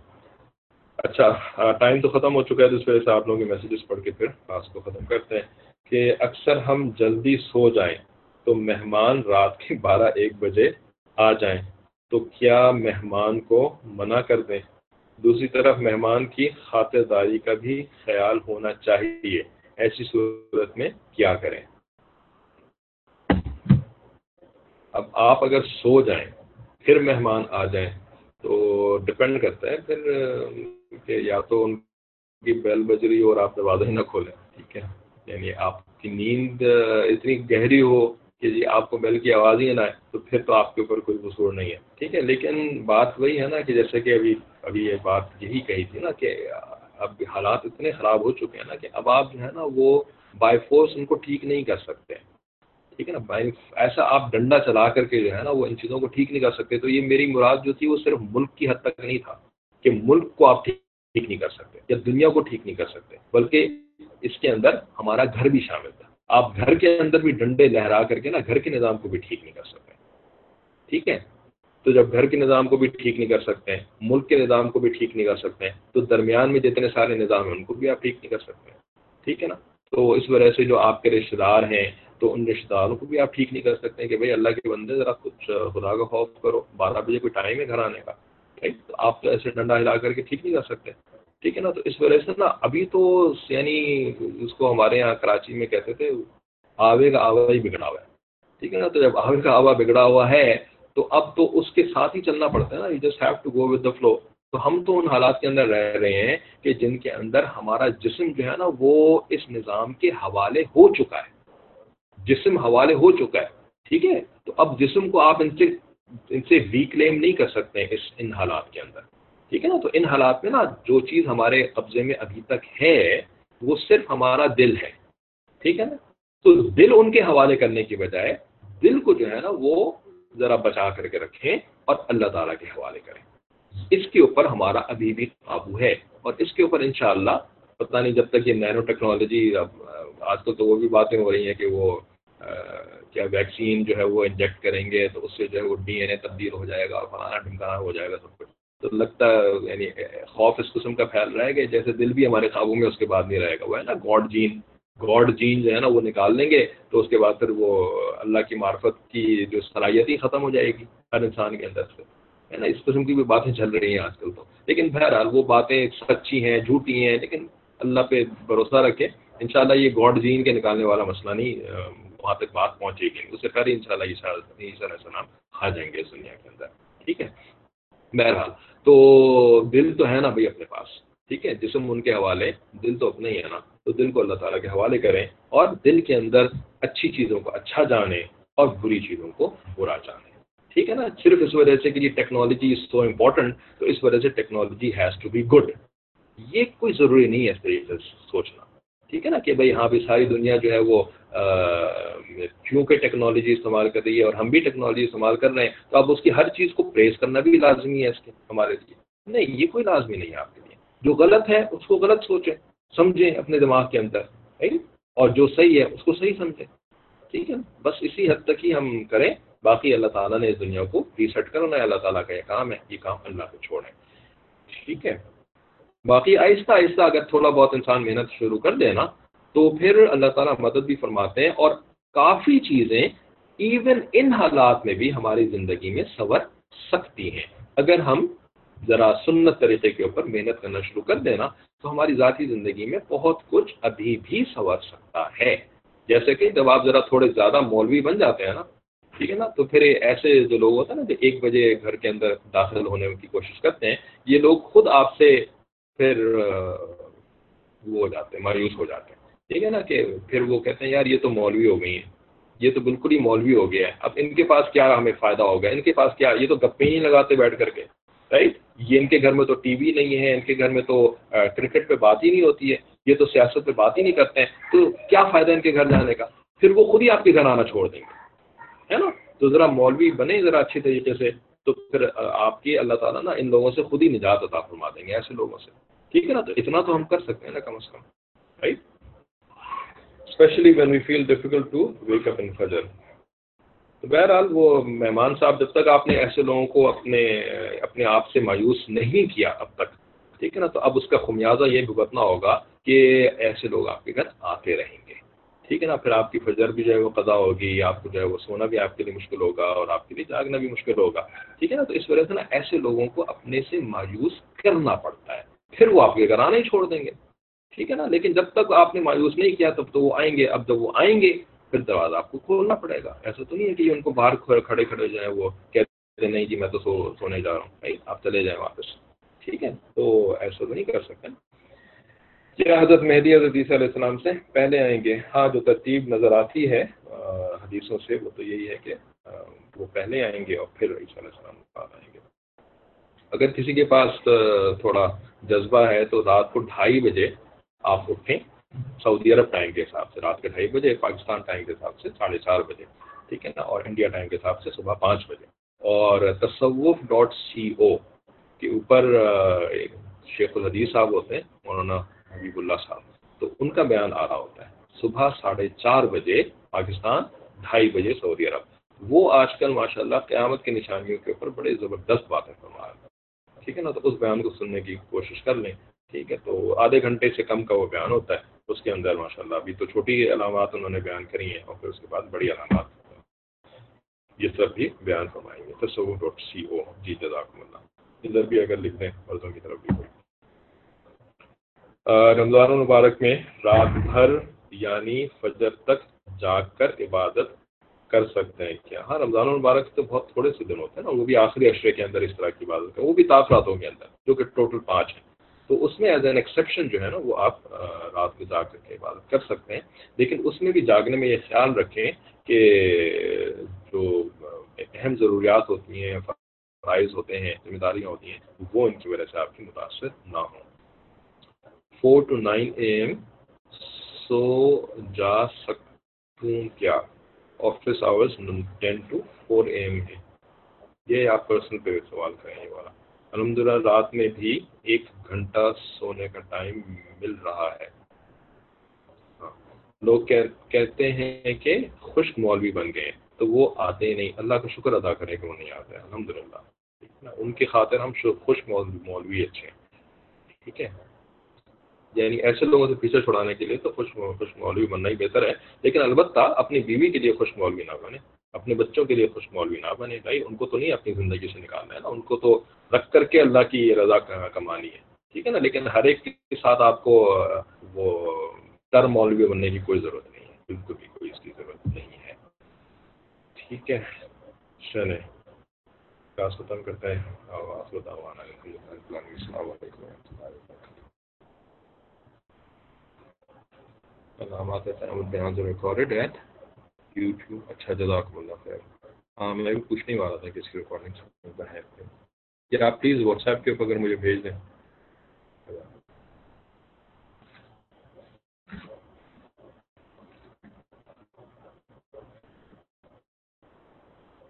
اچھا ٹائم تو ختم ہو چکا ہے جس وجہ سے آپ لوگوں کے میسیجز پڑھ کے پھر کلاس کو ختم کرتے ہیں کہ اکثر ہم جلدی سو جائیں۔ تو مہمان رات کے بارہ ایک بجے آ جائیں۔ تو کیا مہمان کو منع کر دیں؟ دوسری طرف مہمان کی خاطرداری کا بھی خیال ہونا چاہیے۔ ایسی صورت میں کیا کریں؟ اب آپ اگر سو جائیں، پھر مہمان آ جائیں، تو ڈپینڈ کرتا ہے۔ پھر، کہ یا تو ان کی بیل بجری اور آپ دروازہ ہی نہ کھولیں، ٹھیک ہے؟ یعنی آپ کی نیند اتنی گہری ہو کہ جی آپ کو بیل کی آواز ہی نہ آئے، تو پھر تو آپ کے اوپر کوئی قصور نہیں ہے۔ ٹھیک ہے، لیکن بات وہی ہے نا کہ جیسے کہ ابھی ابھی یہ بات یہی کہی تھی نا کہ اب حالات اتنے خراب ہو چکے ہیں نا کہ اب آپ جو ہے نا وہ بائی فورس ان کو ٹھیک نہیں کر سکتے۔ ٹھیک ہے نا بائی ایسا آپ ڈنڈا چلا کر کے جو ہے نا وہ ان چیزوں کو ٹھیک نہیں کر سکتے، تو یہ میری مراد جو تھی وہ صرف ملک کی حد تک نہیں تھا کہ ملک کو آپ ٹھیک نہیں کر سکتے یا دنیا کو ٹھیک نہیں کر سکتے، بلکہ اس کے اندر ہمارا گھر بھی شامل تھا۔ آپ گھر کے اندر بھی ڈنڈے لہرا کر کے نا گھر کے نظام کو بھی ٹھیک نہیں کر سکتے۔ ٹھیک ہے؟ تو جب گھر کے نظام کو بھی ٹھیک نہیں کر سکتے ہیں ملک کے نظام کو بھی ٹھیک نہیں کر سکتے ہیں تو درمیان میں جتنے سارے نظام ہیں، ان کو بھی آپ ٹھیک نہیں کر سکتے۔ ٹھیک ہے نا؟ تو اس وجہ سے جو آپ کے رشتے دار ہیں، تو ان رشتے داروں کو بھی آپ ٹھیک نہیں کر سکتے کہ بھائی اللہ کے بندے ذرا کچھ خدا کا خوف کرو، بارہ بجے کوئی ٹائم ہے گھر آنے کا ٹھیک تو آپ تو ایسے ڈنڈا ہلا کر کے ٹھیک نہیں کر سکتے۔ ٹھیک ہے نا، تو اس وجہ سے نا، ابھی تو یعنی اس کو ہمارے یہاں کراچی میں کہتے تھے، آوے کا آوا ہی بگڑا ہوا ہے۔ ٹھیک ہے نا، تو جب آوے کا آوا بگڑا ہوا ہے، تو اب تو اس کے ساتھ ہی چلنا پڑتا ہے نا you just have to go with the flow تو ہم تو ان حالات کے اندر رہ رہے ہیں کہ جن کے اندر ہمارا جسم جو ہے نا، وہ اس نظام کے حوالے ہو چکا ہے۔ جسم حوالے ہو چکا ہے۔ ٹھیک ہے، تو اب جسم کو آپ ان سے ان سے ریکلیم نہیں کر سکتے اس ان حالات کے اندر۔ ٹھیک ہے نا؟ تو ان حالات میں نا جو چیز ہمارے قبضے میں ابھی تک ہے، وہ صرف ہمارا دل ہے۔ ٹھیک ہے نا؟ تو دل ان کے حوالے کرنے کی بجائے دل کو جو ہے نا وہ ذرا بچا کر کے رکھیں اور اللہ تعالیٰ کے حوالے کریں۔ اس کے اوپر ہمارا ابھی بھی قابو ہے اور اس کے اوپر انشاءاللہ شاء پتہ نہیں جب تک یہ نینو ٹیکنالوجی آج کل تو وہ بھی باتیں ہو رہی ہیں کہ وہ کیا ویکسین جو ہے وہ انجیکٹ کریں گے تو اس سے جو ہے وہ ڈی این اے تبدیل ہو جائے گا اور فلانا ڈھمکانا ہو جائے گا سب کچھ۔ تو لگتا ہے یعنی خوف اس قسم کا پھیل رہا ہے کہ جیسے دل بھی ہمارے قابو میں، اس کے بعد نہیں رہے گا۔ وہ ہے نا گاڈ جین۔ گاڈ جین جو ہے نا، وہ نکال لیں گے تو اس کے بعد پھر وہ اللہ کی معرفت کی جو صلاحیت ہی ختم ہو جائے گی ہر انسان کے اندر سے۔ ہے نا، اس قسم کی بھی باتیں چل رہی ہیں آج کل تو۔ لیکن بہرحال وہ باتیں سچی ہیں، جھوٹی ہیں، لیکن اللہ پہ بھروسہ رکھے انشاءاللہ یہ گاڈ جین کے نکالنے والا مسئلہ نہیں وہاں تک بات پہنچے گی۔ اس سے پہلے ان شاء اللہ عیسیٰ علیہ السلام آ جائیں گے اس دنیا کے اندر۔ ٹھیک ہے؟ بہرحال۔ تو دل تو ہے نا بھائی اپنے پاس، ٹھیک ہے؟ جسم ان کے حوالے، دل تو اپنا ہی ہے نا۔ تو دل کو اللہ تعالیٰ کے حوالے کریں اور دل کے اندر اچھی چیزوں کو اچھا جانیں اور بری چیزوں کو برا جانیں۔ ٹھیک ہے نا؟ صرف اس وجہ سے کہ یہ ٹیکنالوجی از سو امپورٹنٹ تو اس وجہ سے technology has to be good یہ کوئی ضروری نہیں ہے اس طریقے سے سوچنا۔ ٹھیک ہے نا کہ بھائی ہاں بھی ساری دنیا جو ہے وہ کیونکہ ٹیکنالوجی استعمال کر رہی ہے اور ہم بھی ٹیکنالوجی استعمال کر رہے ہیں، تو اب اس کی ہر چیز کو پریس کرنا بھی لازمی ہے اس کے، ہمارے لیے۔ نہیں، یہ کوئی لازمی نہیں ہے آپ کے لیے۔ جو غلط ہے اس کو غلط سوچیں، سمجھیں اپنے دماغ کے اندر اور جو صحیح ہے اس کو صحیح سمجھیں۔ ٹھیک ہے بس اسی حد تک ہی ہم کریں۔ باقی اللہ تعالیٰ نے اس دنیا کو ریسٹ کرنا ہے، اللہ تعالیٰ کا یہ کام ہے، یہ کام اللہ کو چھوڑیں ٹھیک ہے؟ باقی آہستہ آہستہ اگر تھوڑا بہت انسان محنت شروع کر دے نا، تو پھر اللہ تعالیٰ مدد بھی فرماتے ہیں اور کافی چیزیں ایون ان حالات میں بھی ہماری زندگی میں سنور سکتی ہیں۔ اگر ہم ذرا سنت طریقے کے اوپر محنت کرنا شروع کر دینا تو ہماری ذاتی زندگی میں بہت کچھ ابھی بھی سنور سکتا ہے۔ جیسے کہ جب آپ ذرا تھوڑے زیادہ مولوی بن جاتے ہیں نا، ٹھیک ہے نا، تو پھر ایسے جو لوگ ہوتے ہیں نا، جو ایک بجے گھر کے اندر داخل ہونے کی کوشش کرتے ہیں، یہ لوگ خود آپ سے پھر وہ ہو جاتے ہیں، مایوس ہو جاتے ہیں۔ ٹھیک ہے نا کہ پھر وہ کہتے ہیں، یار یہ تو مولوی ہو گئی ہیں۔ یہ تو بالکل ہی مولوی ہو گیا ہے۔ اب ان کے پاس کیا ہمیں فائدہ ہوگا؟ ان کے پاس کیا، یہ تو گپے ہی لگاتے بیٹھ کر کے رائٹ یہ ان کے گھر میں تو ٹی وی نہیں ہے، ان کے گھر میں تو کرکٹ پہ بات ہی نہیں ہوتی ہے، یہ تو سیاست پہ بات ہی نہیں کرتے ہیں۔ تو کیا فائدہ ان کے گھر جانے کا؟ پھر وہ خود ہی آپ کے گھر آنا چھوڑ دیں گے، ہے نا؟ تو ذرا مولوی بنے ذرا اچھی طریقے سے۔ تو پھر آپ کی اللہ تعالیٰ نا ان لوگوں سے خود ہی نجات عطا فرما دیں گے ایسے لوگوں سے۔ ٹھیک ہے نا؟ تو اتنا تو ہم کر سکتے ہیں نا کم از کم۔ Right especially when we feel difficult to wake up in فجر تو بہرحال وہ مہمان صاحب جب تک آپ نے ایسے لوگوں کو اپنے اپنے آپ سے مایوس نہیں کیا اب تک، ٹھیک ہے نا؟ تو اب اس کا خمیازہ یہ بھگتنا ہوگا کہ ایسے لوگ آپ کے گھر آتے رہیں۔ گے ٹھیک ہے نا، پھر آپ کی فجر بھی جو ہے وہ قضا ہوگی، آپ کو جو ہے وہ سونا بھی آپ کے لیے مشکل ہوگا اور آپ کے لیے جاگنا بھی مشکل ہوگا۔ ٹھیک ہے نا، تو اس وجہ سے نا ایسے لوگوں کو اپنے سے مایوس کرنا پڑتا ہے۔ پھر وہ آپ کے گھر آنا ہی چھوڑ دیں گے۔ ٹھیک ہے نا، لیکن جب تک آپ نے مایوس نہیں کیا تب تو وہ آئیں گے، اب جب وہ آئیں گے، پھر دروازہ آپ کو کھولنا پڑے گا۔ ایسا تو نہیں ہے کہ ان کو باہر کھڑے کھڑے جو ہے وہ کہتے نہیں جی میں تو سو، سونے جا رہا ہوں بھائی آپ چلے جائیں واپس۔ ٹھیک ہے، تو ایسا تو نہیں کر سکتے۔ یہ حضرت مہدی حضرت عیسیٰ علیہ السلام سے پہلے آئیں گے۔ ہاں جو ترتیب نظر آتی ہے حدیثوں سے، وہ تو یہی ہے کہ وہ پہلے آئیں گے اور پھر عیسیٰ علیہ السلام بعد آئیں گے۔ اگر کسی کے پاس تھوڑا جذبہ ہے تو رات کو ڈھائی بجے آپ اٹھیں۔ سعودی عرب ٹائم کے حساب سے، رات کے ڈھائی بجے، پاکستان ٹائم کے حساب سے، ساڑھے چار بجے، ٹھیک ہے نا؟ اور انڈیا ٹائم کے حساب سے صبح پانچ بجے۔ اور تصوف ڈاٹ سی او کے اوپر شیخ الحدیث صاحب ہوتے ہیں مولانا حبیب اللہ صاحب۔ تو ان کا بیان آ رہا ہوتا ہے۔ صبح ساڑھے چار بجے پاکستان، ڈھائی بجے سعودی عرب۔ وہ آج کل ماشاء اللہ قیامت کی نشانیوں کے اوپر بڑے زبردست باتیں فرما رہے ہیں۔ ٹھیک ہے نا؟ تو اس بیان کو سننے کی کوشش کر لیں۔ ٹھیک ہے؟ تو آدھے گھنٹے سے کم کا وہ بیان ہوتا ہے۔ اس کے اندر ماشاء اللہ ابھی تو چھوٹی علامات انہوں نے بیان کری ہیں اور پھر اس کے بعد بڑی علامات۔ یہ سب بھی بیان فرمائیں گے۔ تصور ڈاٹ سی او جی جزاکم اللہ۔ ادھر بھی اگر لکھ دیں، مردوں کی طرف بھی۔ رمضان المبارک میں رات بھر یعنی فجر تک جاگ کر عبادت کر سکتے ہیں۔ کیا؟ ہاں رمضان المبارک تو بہت تھوڑے سے دن ہوتے ہیں نا، وہ بھی آخری اشرے کے اندر اس طرح کی عبادت ہے وہ بھی تاثراتوں کے اندر، جو کہ ٹوٹل پانچ ہیں۔ تو اس میں ایز این ایکسیپشن جو ہے نا، وہ آپ رات میں جاگ کر کے عبادت کر سکتے ہیں۔ لیکن اس میں بھی جاگنے میں یہ خیال رکھیں کہ جو اہم ضروریات ہوتی ہیں فرائض ہوتے ہیں، ذمہ داریاں ہوتی ہیں، وہ ان کی وجہ سے آپ کی متاثر نہ ہوں۔ Four to nine A M سو جا سکوں کیا office hours ten to four A M ہے یہ آپ پرسنل پہ سوال کریں یہ والا الحمد للہ رات میں بھی ایک گھنٹہ سونے کا ٹائم مل رہا ہے ہاں لوگ کہتے ہیں کہ خشک مولوی بن گئے تو وہ آتے نہیں اللہ کا شکر ادا کریں کہ وہ نہیں آتے الحمد للہ ان کی خاطر ہم خشک مولوی اچھے ہیں ٹھیک ہے یعنی ایسے لوگوں سے پیچھے چھڑانے کے لیے تو خوش خوش مولوی بننا ہی بہتر ہے۔ لیکن البتہ اپنی بیوی کے لیے خوش مولوی نہ بنے، اپنے بچوں کے لیے خوش مولوی نہ بنے۔ بھائی، ان کو تو نہیں اپنی زندگی سے نکالنا ہے نا، ان کو تو رکھ کر کے اللہ کی رضا کمانی ہے۔ ٹھیک ہے نا؟ لیکن ہر ایک کے ساتھ آپ کو وہ ڈر مولوی بننے کی کوئی ضرورت نہیں ہے۔ بالکل بھی کوئی اس کی ضرورت نہیں ہے۔ ٹھیک ہے۔ چلے کلاس ختم کرتا ہے السلام علیکم۔ علامات جو ریکارڈڈ ایٹ یوٹیوب اچھا جزاکم اللہ خیر۔ ہاں میں بھی پوچھنے والا تھا کہ اس کی ریکارڈنگ ہے یا آپ پلیز واٹس ایپ کے اوپر اگر مجھے بھیج دیں۔